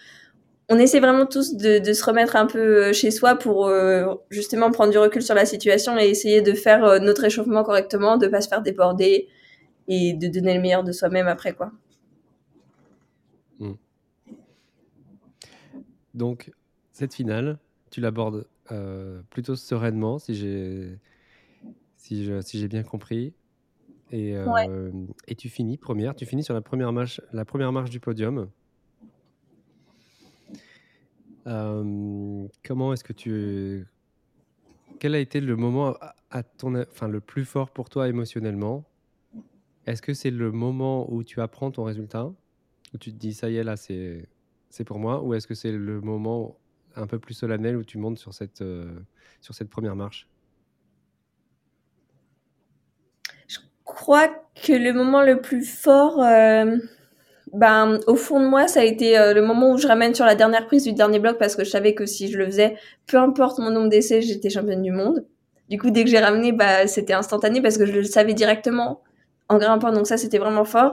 On essaie vraiment tous de, se remettre un peu euh, chez soi pour euh, justement prendre du recul sur la situation et essayer de faire notre échauffement correctement, de pas se faire déborder et de donner le meilleur de soi-même après quoi. Hmm. Donc cette finale, tu l'abordes plutôt sereinement si j'ai si j'ai bien compris. Et, euh, et tu finis première, tu finis sur la première marche, la première marche du podium. Euh, comment est-ce que tu. Quel a été le moment à, ton, enfin, le plus fort pour toi émotionnellement? Est-ce que c'est le moment où tu apprends ton résultat? Où tu te dis, ça y est, là, c'est, c'est pour moi? Ou est-ce que c'est le moment un peu plus solennel où tu montes sur cette, euh, sur cette première marche? Crois que le moment le plus fort, euh, ben, au fond de moi, ça a été euh, le moment où je ramène sur la dernière prise du dernier bloc parce que je savais que si je le faisais, peu importe mon nombre d'essais, j'étais championne du monde. Du coup, dès que j'ai ramené, bah, c'était instantané parce que je le savais directement en grimpant. Donc ça, c'était vraiment fort.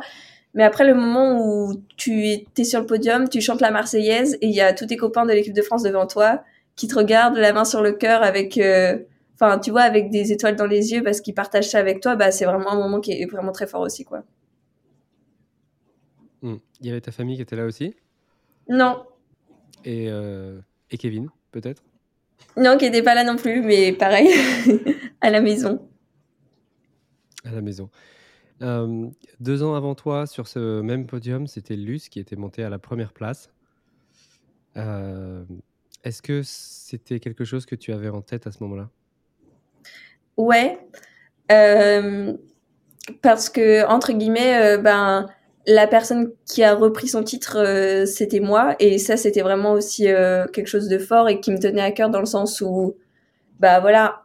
Mais après, le moment où tu es sur le podium, tu chantes la Marseillaise et il y a tous tes copains de l'équipe de France devant toi qui te regardent la main sur le cœur avec, euh, enfin, tu vois, avec des étoiles dans les yeux parce qu'ils partagent ça avec toi, bah, c'est vraiment un moment qui est vraiment très fort aussi, quoi. Hmm. Il y avait ta famille qui était là aussi Non. Et, euh, et Kevin, peut-être? Non, qui n'était pas là non plus, mais pareil, à la maison. À la maison. Euh, deux ans avant toi, sur ce même podium, c'était Luce qui était montée à la première place. Euh, est-ce que c'était quelque chose que tu avais en tête à ce moment-là? Ouais, euh, parce que entre guillemets, ben la personne qui a repris son titre, c'était moi, et ça c'était vraiment aussi quelque chose de fort et qui me tenait à cœur dans le sens où, bah voilà,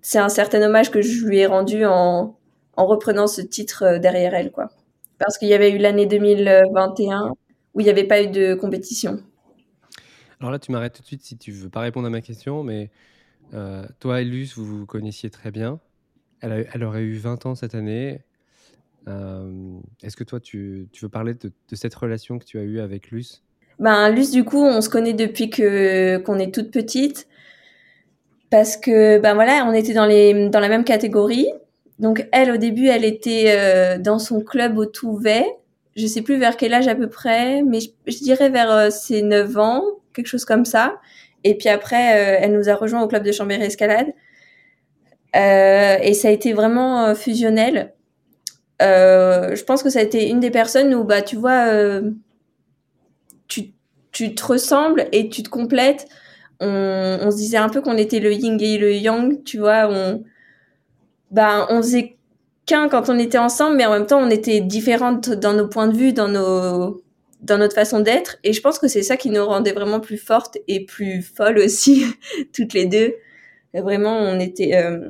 c'est un certain hommage que je lui ai rendu en en reprenant ce titre euh, derrière elle, quoi. Parce qu'il y avait eu l'année 2021 où il n'y avait pas eu de compétition. Alors là, tu m'arrêtes tout de suite si tu veux pas répondre à ma question, mais euh, toi et Luce, vous vous connaissiez très bien. Elle, elle, aurait eu 20 ans cette année. Euh, est-ce que toi, tu, veux parler de, cette relation que tu as eue avec Luce? Ben, Luce, du coup, on se connaît depuis que qu'on est toute petite. Parce que, ben voilà, on était dans, les, dans la même catégorie. Donc elle, au début, elle était euh, dans son club au Touvet. Je sais plus vers quel âge à peu près, mais je, dirais vers euh, ses 9 ans, quelque chose comme ça. Et puis après, elle nous a rejoint au club de Chambéry Escalade. et ça a été vraiment fusionnel. Je pense que ça a été une des personnes où, bah, tu vois, tu, tu te ressembles et tu te complètes. On, se disait un peu qu'on était le yin et le yang, tu vois. On, ben, on faisait qu'un quand on était ensemble, mais en même temps, on était différentes dans nos points de vue, dans nos, dans notre façon d'être. Et je pense que c'est ça qui nous rendait vraiment plus fortes et plus folles aussi, toutes les deux. Vraiment, on était, euh,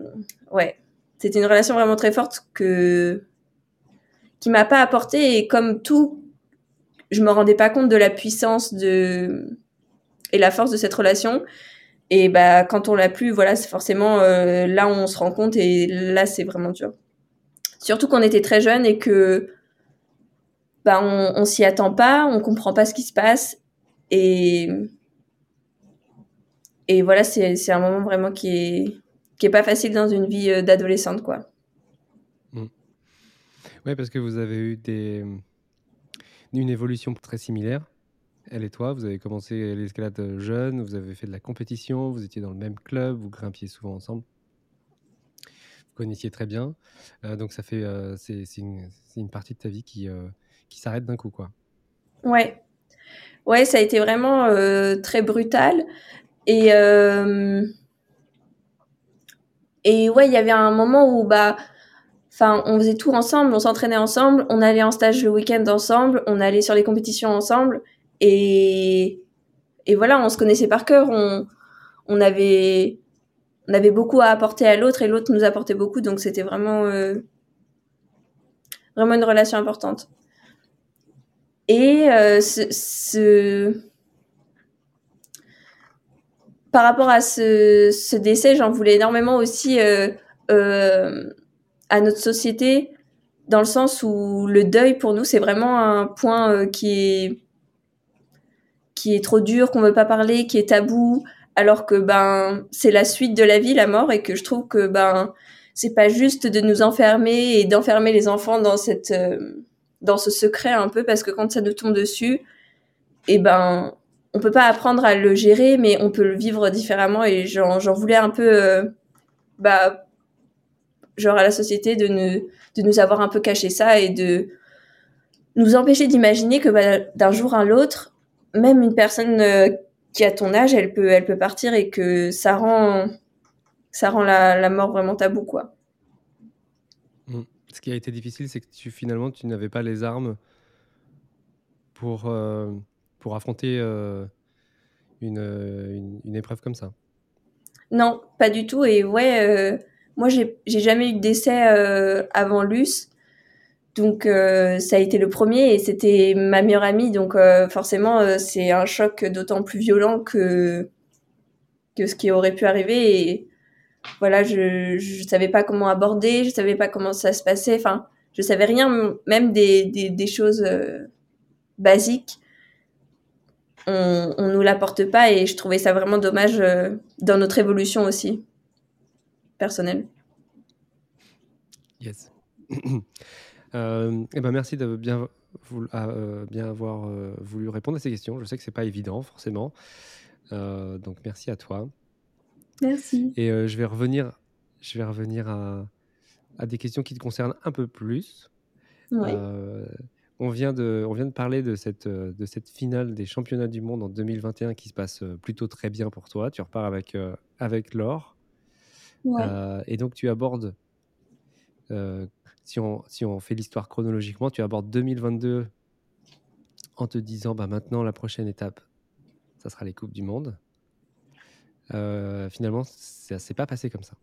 ouais, c'était une relation vraiment très forte que, qui m'a pas apporté. Et comme tout, je me rendais pas compte de la puissance de, et la force de cette relation. Et bah quand on l'a plus, voilà, c'est forcément euh, là on se rend compte et là c'est vraiment dur. Surtout qu'on était très jeunes et que bah on, s'y attend pas, on comprend pas ce qui se passe et et voilà c'est c'est un moment vraiment qui est qui est pas facile dans une vie euh, d'adolescente quoi. Ouais parce que vous avez eu des une évolution très similaire elle et toi, vous avez commencé l'escalade jeune, vous avez fait de la compétition, vous étiez dans le même club, vous grimpiez souvent ensemble. Vous connaissiez très bien. Euh, donc ça fait, euh, c'est une, partie de ta vie qui, euh, qui s'arrête d'un coup, quoi. Ouais, ouais, ça a été vraiment très brutal. Et et ouais, il y avait un moment où bah, enfin, on faisait tout ensemble, on s'entraînait ensemble, on allait en stage le week-end ensemble, on allait sur les compétitions ensemble. Et, voilà, on se connaissait par cœur. On, on, avait, beaucoup à apporter à l'autre et l'autre nous apportait beaucoup. Donc c'était vraiment, euh, une relation importante. Et euh, ce, par rapport à ce, décès, j'en voulais énormément aussi euh, à notre société, dans le sens où le deuil pour nous, c'est vraiment un point euh, qui est qui est trop dur, qu'on veut pas parler, qui est tabou, alors que ben c'est la suite de la vie, la mort, et que je trouve que ben c'est pas juste de nous enfermer et d'enfermer les enfants dans cette euh, dans ce secret un peu parce que quand ça nous tombe dessus, et eh ben on peut pas apprendre à le gérer, mais on peut le vivre différemment et j'en voulais un peu euh, bah genre à la société de nous de nous avoir un peu caché ça et de nous empêcher d'imaginer que bah, d'un jour à l'autre même une personne euh, qui a ton âge, elle peut, elle peut partir et que ça rend, ça rend la, la mort vraiment tabou, quoi. Mmh. Ce qui a été difficile, c'est que tu, finalement, tu n'avais pas les armes pour, euh, pour affronter euh, une, une, une, épreuve comme ça. Non, pas du tout. Et ouais, moi, j'ai jamais eu de décès avant Luce. Donc euh, ça a été le premier et c'était ma meilleure amie, donc euh, forcément euh, c'est un choc d'autant plus violent que que ce qui aurait pu arriver. Et voilà, je je savais pas comment aborder, je savais pas comment ça se passait. Enfin, je savais rien, même des des, des choses basiques. On, on nous l'apporte pas et je trouvais ça vraiment dommage dans notre évolution aussi. Personnelle. Yes. euh, eh ben merci de bien, euh, bien avoir euh, voulu répondre à ces questions. Je sais que c'est pas évident, forcément. Euh, donc merci à toi. Merci. Et je vais revenir, je vais revenir à, à, des questions qui te concernent un peu plus. On, vient de, on vient de parler de cette, de cette finale des championnats du monde en 2021 qui se passe plutôt très bien pour toi. Tu repars avec, avec l'or. Ouais. et donc tu abordes euh, si, on, si on fait l'histoire chronologiquement, tu abordes 2022 en te disant bah, maintenant la prochaine étape, ça sera les Coupes du Monde. Euh, finalement, ça s'est pas passé comme ça.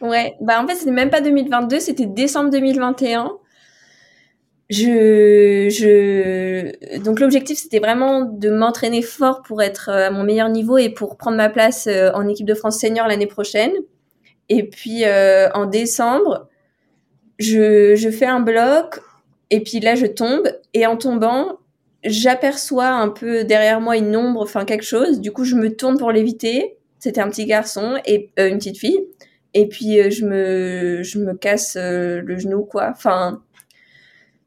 Ouais, bah en fait, c'était même pas 2022, c'était décembre 2021. Je, je, donc l'objectif c'était vraiment de m'entraîner fort pour être à mon meilleur niveau et pour prendre ma place euh, en équipe de France senior l'année prochaine. Et puis euh, en décembre, je, je fais un bloc et puis là je tombe et en tombant, j'aperçois un peu derrière moi une ombre, enfin quelque chose. Du coup, je me tourne pour l'éviter. C'était un petit garçon et euh, une petite fille. Et puis euh, je me je me casse le genou quoi. Enfin,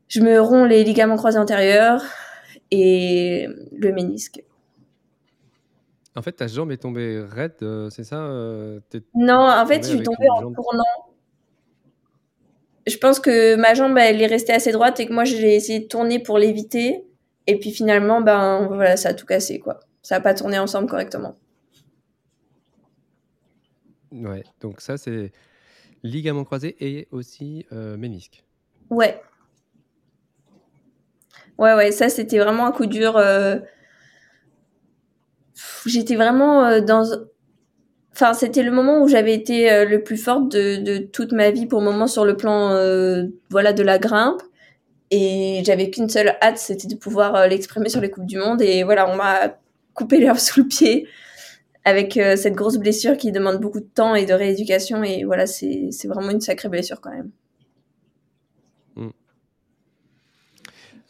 je me romps les ligaments croisés antérieurs et le ménisque. En fait, ta jambe est tombée raide, euh, c'est ça euh, Non, en fait, je suis tombée en tournant. Je pense que ma jambe, elle est restée assez droite et que moi, j'ai essayé de tourner pour l'éviter. Et puis finalement, ben voilà, ça a tout cassé, quoi. Ça n'a pas tourné ensemble correctement. Ouais, donc ça, c'est ligament croisé et aussi euh, ménisque. Ouais. Ouais, ouais, ça, c'était vraiment un coup dur j'étais vraiment euh, dans enfin c'était le moment où j'avais été euh, le plus forte de, toute ma vie pour le moment sur le plan euh, voilà de la grimpe. Et j'avais qu'une seule hâte c'était de pouvoir l'exprimer sur les coupes du monde. Et voilà on m'a coupé l'herbe sous le pied avec cette grosse blessure qui demande beaucoup de temps et de rééducation. Et voilà c'est vraiment une sacrée blessure quand même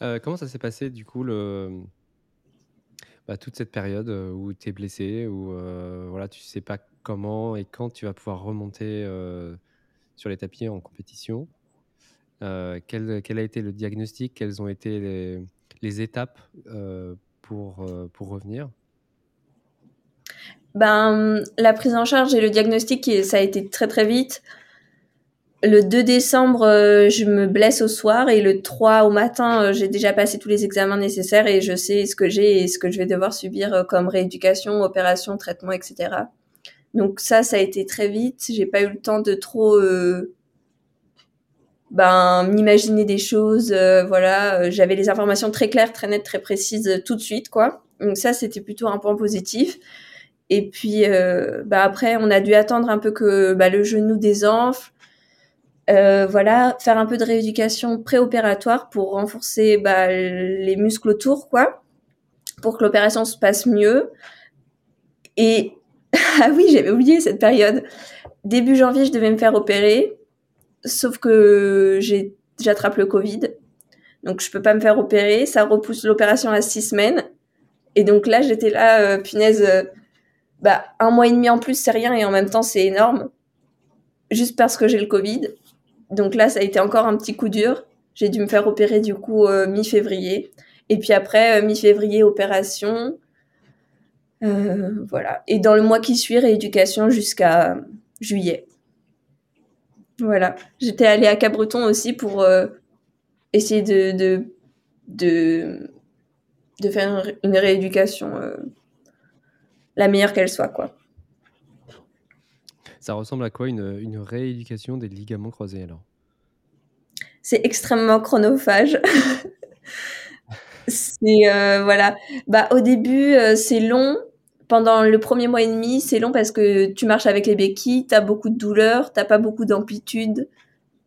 comment ça s'est passé du coup le bah, toute cette période où tu es blessé, où voilà, tu sais pas comment et quand tu vas pouvoir remonter sur les tapis en compétition. Quel, quel, a été le diagnostic Quelles ont été les, les étapes pour, pour revenir? Ben, La prise en charge et le diagnostic, ça a été très très vite le 2 décembre, euh, je me blesse au soir et le 3 au matin, euh, j'ai déjà passé tous les examens nécessaires et je sais ce que j'ai et ce que je vais devoir subir euh, comme rééducation, opération, traitement, etc. Donc ça, ça a été très vite. J'ai pas eu le temps de trop ben m'imaginer des choses. voilà, j'avais les informations très claires, très nettes, très précises tout de suite, quoi. Donc ça, c'était plutôt un point positif. Et puis, bah après, on a dû attendre un peu que bah, le genou désenfle euh, voilà, faire un peu de rééducation préopératoire pour renforcer bah, les muscles autour, quoi, pour que l'opération se passe mieux. Et ah oui, j'avais oublié cette période. Début janvier, je devais me faire opérer, sauf que j'attrape le Covid, donc je peux pas me faire opérer. Ça repousse l'opération à six semaines. Et donc là, j'étais là, euh, punaise, euh, bah un mois et demi en plus, c'est rien, et en même temps, c'est énorme, juste parce que j'ai le Covid. Donc là, ça a été encore un petit coup dur. J'ai dû me faire opérer du coup euh, mi-février. Et puis après, euh, mi-février, opération. Euh, voilà. Et dans le mois qui suit, rééducation jusqu'à juillet. Voilà. J'étais allée à Cabreton aussi pour essayer de, de, faire une rééducation la meilleure qu'elle soit, quoi. Ça ressemble à quoi une, une rééducation des ligaments croisés alors? C'est extrêmement chronophage. c'est euh, voilà. Bah au début euh, c'est long. Pendant le premier mois et demi, c'est long parce que tu marches avec les béquilles, t'as beaucoup de douleur, t'as pas beaucoup d'amplitude,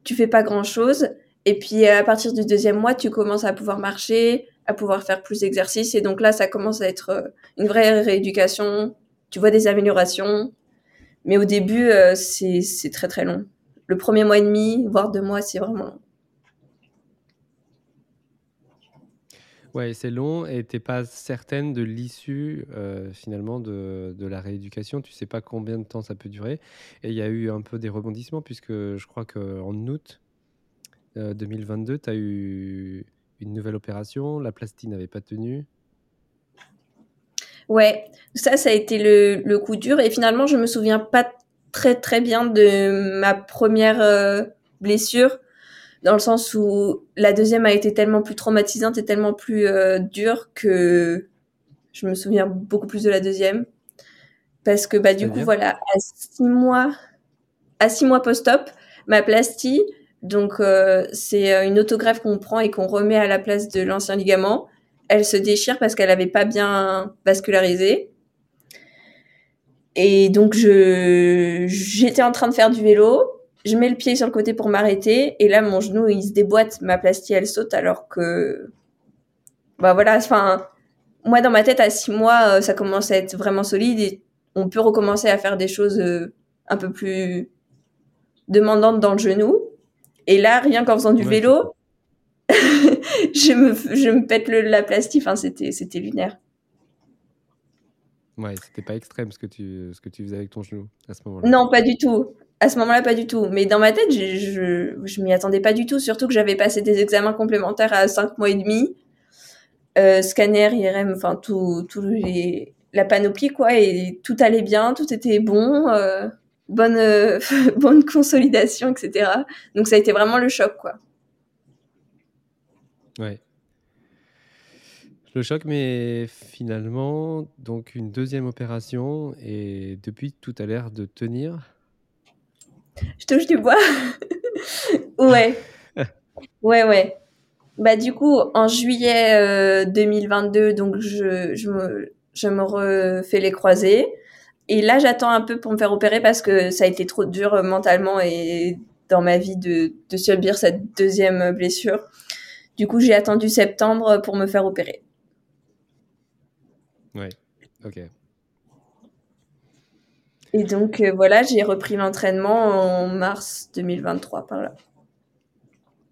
tu fais pas grand chose. Et puis à partir du deuxième mois, tu commences à pouvoir marcher, à pouvoir faire plus d'exercices. Et donc là, ça commence à être euh, une vraie rééducation. Tu vois des améliorations. Mais au début, euh, c'est très très long. Le premier mois et demi, voire deux mois, c'est vraiment long. Ouais, c'est long et tu n'es pas certaine de l'issue euh, finalement de, de, la rééducation. Tu sais pas combien de temps ça peut durer. Et il y a eu un peu des rebondissements puisque je crois qu'en août 2022, tu as eu une nouvelle opération. La plastie n'avait pas tenu. Ouais, ça, ça a été le, le, coup dur. Et finalement, je me souviens pas très très bien de ma première euh, blessure dans le sens où la deuxième a été tellement plus traumatisante et tellement plus euh, dure que je me souviens beaucoup plus de la deuxième. Parce que bah du coup voilà à six mois à six mois post-op ma plastie donc euh, c'est euh, une autographe qu'on prend et qu'on remet à la place de l'ancien ligament elle se déchire parce qu'elle avait pas bien vascularisé. Et donc je j'étais en train de faire du vélo. Je mets le pied sur le côté pour m'arrêter. Et là mon genou il se déboîte, ma plastie elle saute alors que bah voilà, enfin moi dans ma tête à six mois euh, ça commence à être vraiment solide et on peut recommencer à faire des choses euh, un peu plus demandantes dans le genou. Et là rien qu'en faisant du vélo je me je me pète le, la plastie, enfin c'était c'était lunaire. Ouais, c'était pas extrême ce que tu ce que tu faisais avec ton genou à ce moment-là. Non, pas du tout à ce moment-là, pas du tout. Mais dans ma tête, je, je, je m'y attendais pas du tout, surtout que j'avais passé des examens complémentaires à 5 mois et demi. Euh, scanner, IRM, enfin, tout, tout les, la panoplie, quoi, et tout allait bien, tout était bon, euh, bonne, euh, bonne consolidation, etc. Donc ça a été vraiment le choc, quoi. Ouais. Le choc, mais finalement, donc une deuxième opération, et depuis, tout a l'air de tenir. Je touche du bois. ouais. Ouais, ouais. Bah, du coup, en juillet 2022, euh, donc je, je, me, je me refais les croisés. Et là, j'attends un peu pour me faire opérer parce que ça a été trop dur mentalement et dans ma vie de, de subir cette deuxième blessure. Du coup, j'ai attendu septembre pour me faire opérer. Ouais, ok. Et donc euh, voilà, j'ai repris l'entraînement en mars 2023 par là.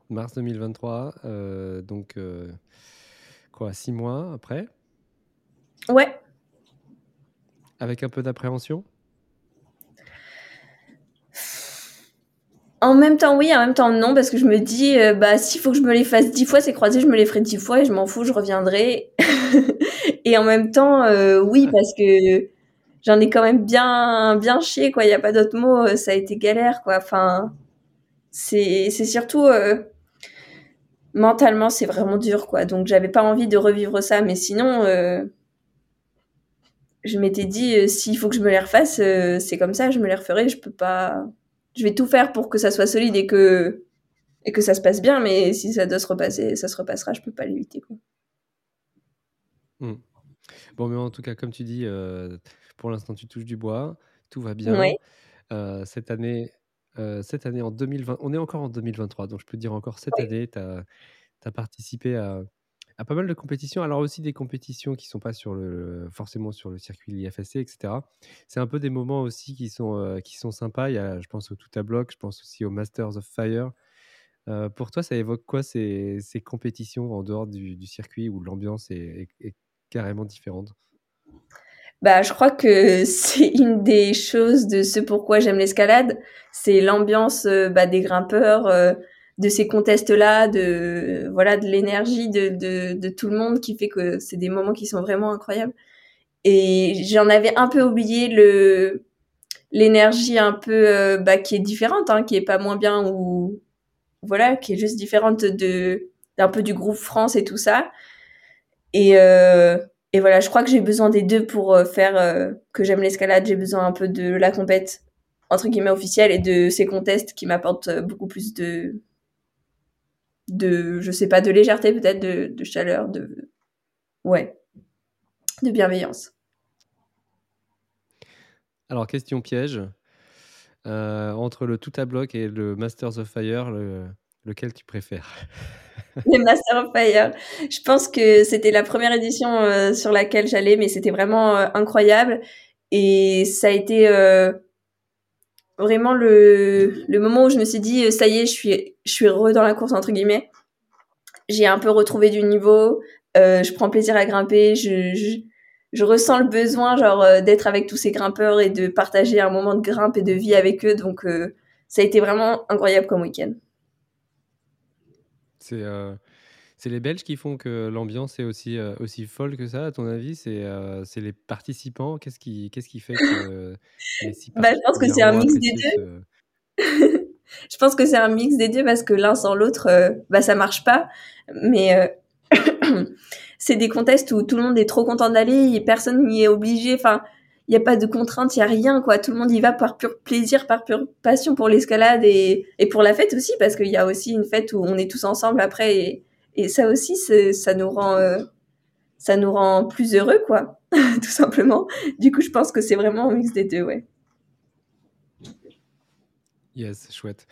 Mars 2023, euh, donc euh, quoi, six mois après? Ouais. Avec un peu d'appréhension? En même temps, oui, en même temps, non, parce que je me dis, bah, s'il faut que je me les fasse dix fois, c'est croisé, je me les ferai dix fois et je m'en fous, je reviendrai. et en même temps, oui, parce que j'en ai quand même bien bien chié quoi. Il y a pas d'autre mot euh, ça a été galère quoi. Enfin c'est c'est surtout euh, mentalement c'est vraiment dur quoi. Donc j'avais pas envie de revivre ça mais sinon euh, je m'étais dit s'il faut que je me les refasse c'est comme ça je me les referai je peux pas je vais tout faire pour que ça soit solide et que et que ça se passe bien mais si ça doit se repasser ça se repassera je peux pas l'éviter quoi mmh. Bon, mais en tout cas, comme tu dis, pour l'instant, tu touches du bois, tout va bien. cette année, cette année en 2020, on est encore en 2023, donc je peux te dire encore cette année, tu as, participé à, à, pas mal de compétitions, alors aussi des compétitions qui sont pas sur le, forcément sur le circuit l'IFSC, etc. C'est un peu des moments aussi qui sont, qui sont sympas. Il y a, je pense au Tout à Bloc, je pense aussi au Masters of Fire. pour toi, ça évoque quoi ces, ces compétitions en dehors du, circuit où l'ambiance est, carrément différente? Bah, je crois que c'est une des choses de ce pourquoi j'aime l'escalade, c'est l'ambiance euh, bah, des grimpeurs, euh, de ces contests-là, de voilà, de l'énergie de, de, de, tout le monde qui fait que c'est des moments qui sont vraiment incroyables. Et j'en avais un peu oublié le l'énergie un peu euh, bah, qui est différente, hein, qui est pas moins bien ou voilà, qui est juste différente de d'un peu du groupe France et tout ça. Et euh, et voilà, je crois que j'ai besoin des deux pour euh, faire euh, que j'aime l'escalade. J'ai besoin un peu de la compète entre guillemets officielle et de ces contests qui m'apportent beaucoup plus de de je sais pas de légèreté peut-être de, de chaleur de ouais de bienveillance. Alors question piège entre le tout à bloc et le Masters of Fire, le, lequel tu préfères? Les Master of Fire. Je pense que c'était la première édition euh, sur laquelle j'allais, mais c'était vraiment euh, incroyable. Et ça a été euh, vraiment le, le moment où je me suis dit, ça y est, je suis, je suis heureux dans la course, entre guillemets. J'ai un peu retrouvé du niveau. je prends plaisir à grimper, je, je, ressens le besoin genre d'être avec tous ces grimpeurs et de partager un moment de grimpe et de vie avec eux. Donc ça a été vraiment incroyable comme week-end. C'est c'est les Belges qui font que l'ambiance est aussi, euh, aussi folle que ça, à ton avis? C'est euh, c'est les participants? Qu'est-ce qui, qu'est-ce qui fait que bah, Je pense que c'est un mix des deux. je pense que c'est un mix des deux parce que l'un sans l'autre, euh, bah, ça marche pas. Mais c'est des contests où tout le monde est trop content d'aller personne n'y est obligé. Enfin, il n'y a pas de contraintes, il n'y a rien, quoi. Tout le monde y va par pur plaisir, par pure passion pour l'escalade et, et pour la fête aussi, parce qu'il y a aussi une fête où on est tous ensemble après et, et ça aussi, ça nous rend, euh, ça nous rend plus heureux, quoi, tout simplement. Du coup, je pense que c'est vraiment un mix des deux, ouais. Yes, chouette.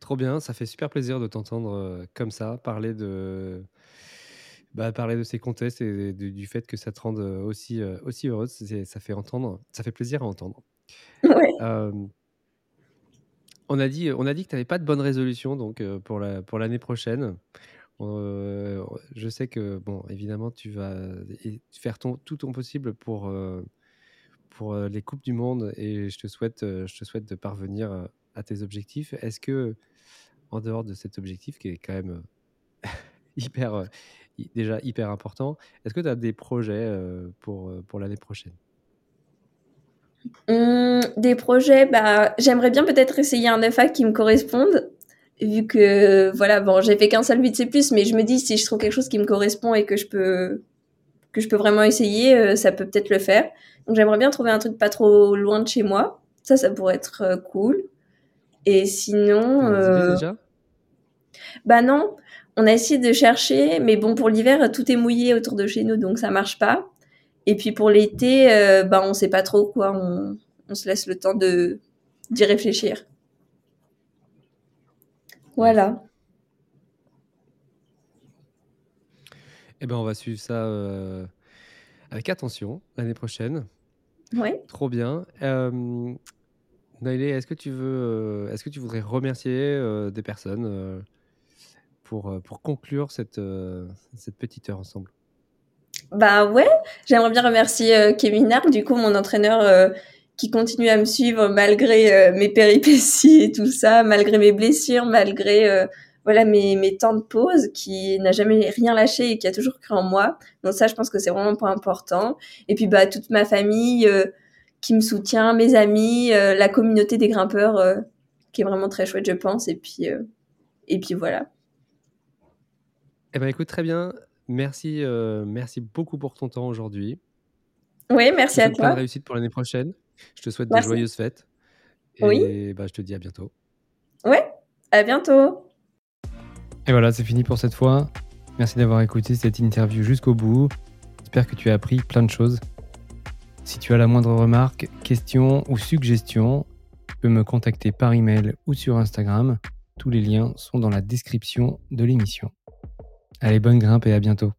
Trop bien, ça fait super plaisir de t'entendre euh, comme ça, parler de, bah, parler de ces contests et du fait que ça te rende euh, aussi, aussi heureuse. Ça fait entendre, ça fait plaisir à entendre. Ouais. on a dit, on a dit que tu n'avais pas de bonne résolution donc pour la pour l'année prochaine. Euh, je sais que, bon, évidemment, tu vas faire tout ton possible pour, euh, pour euh, les Coupes du Monde et je te souhaite, je te souhaite de parvenir à tes objectifs. Est-ce que, en dehors de cet objectif qui est quand même hyper, déjà hyper important, est-ce que tu as des projets pour, pour l'année prochaine? Mmh, Des projets, bah, j'aimerais bien peut-être essayer un FA qui me corresponde vu que voilà bon j'ai fait qu'un seul 8C+, mais je me dis si je trouve quelque chose qui me correspond et que je peux que je peux vraiment essayer euh, ça peut peut-être le faire. Donc j'aimerais bien trouver un truc pas trop loin de chez moi. Ça ça pourrait être euh, cool. Et sinon euh... déjà? bah non on a essayé de chercher mais bon pour l'hiver tout est mouillé autour de chez nous donc ça marche pas. Et puis pour l'été euh, bah on sait pas trop quoi on, on se laisse le temps de d'y réfléchir voilà. Eh ben, on va suivre ça euh, avec attention l'année prochaine. Oui. Trop bien. Euh, est-ce que tu veux, euh, est-ce que tu voudrais remercier euh, des personnes pour, pour conclure cette, cette petite heure ensemble? Bah ouais, j'aimerais bien remercier Kevin Arc, du coup mon entraîneur qui continue à me suivre malgré euh, mes péripéties et tout ça, malgré mes blessures, malgré euh, voilà mes, mes temps de pause, qui n'a jamais rien lâché et qui a toujours cru en moi. Donc ça, je pense que c'est vraiment pas important. Et puis bah toute ma famille euh, qui me soutient, mes amis, la communauté des grimpeurs qui est vraiment très chouette, je pense. Et puis et puis voilà. Eh ben écoute très bien. Merci, merci beaucoup pour ton temps aujourd'hui. Oui, merci à toi. Plein de réussite pour l'année prochaine. Je te souhaite de joyeuses fêtes. Et oui. bah, je te dis à bientôt. Ouais, à bientôt. Et voilà, c'est fini pour cette fois. Merci d'avoir écouté cette interview jusqu'au bout. J'espère que tu as appris plein de choses. Si tu as la moindre remarque, question ou suggestion, tu peux me contacter par email ou sur Instagram. Tous les liens sont dans la description de l'émission. Allez, bonne grimpe et à bientôt.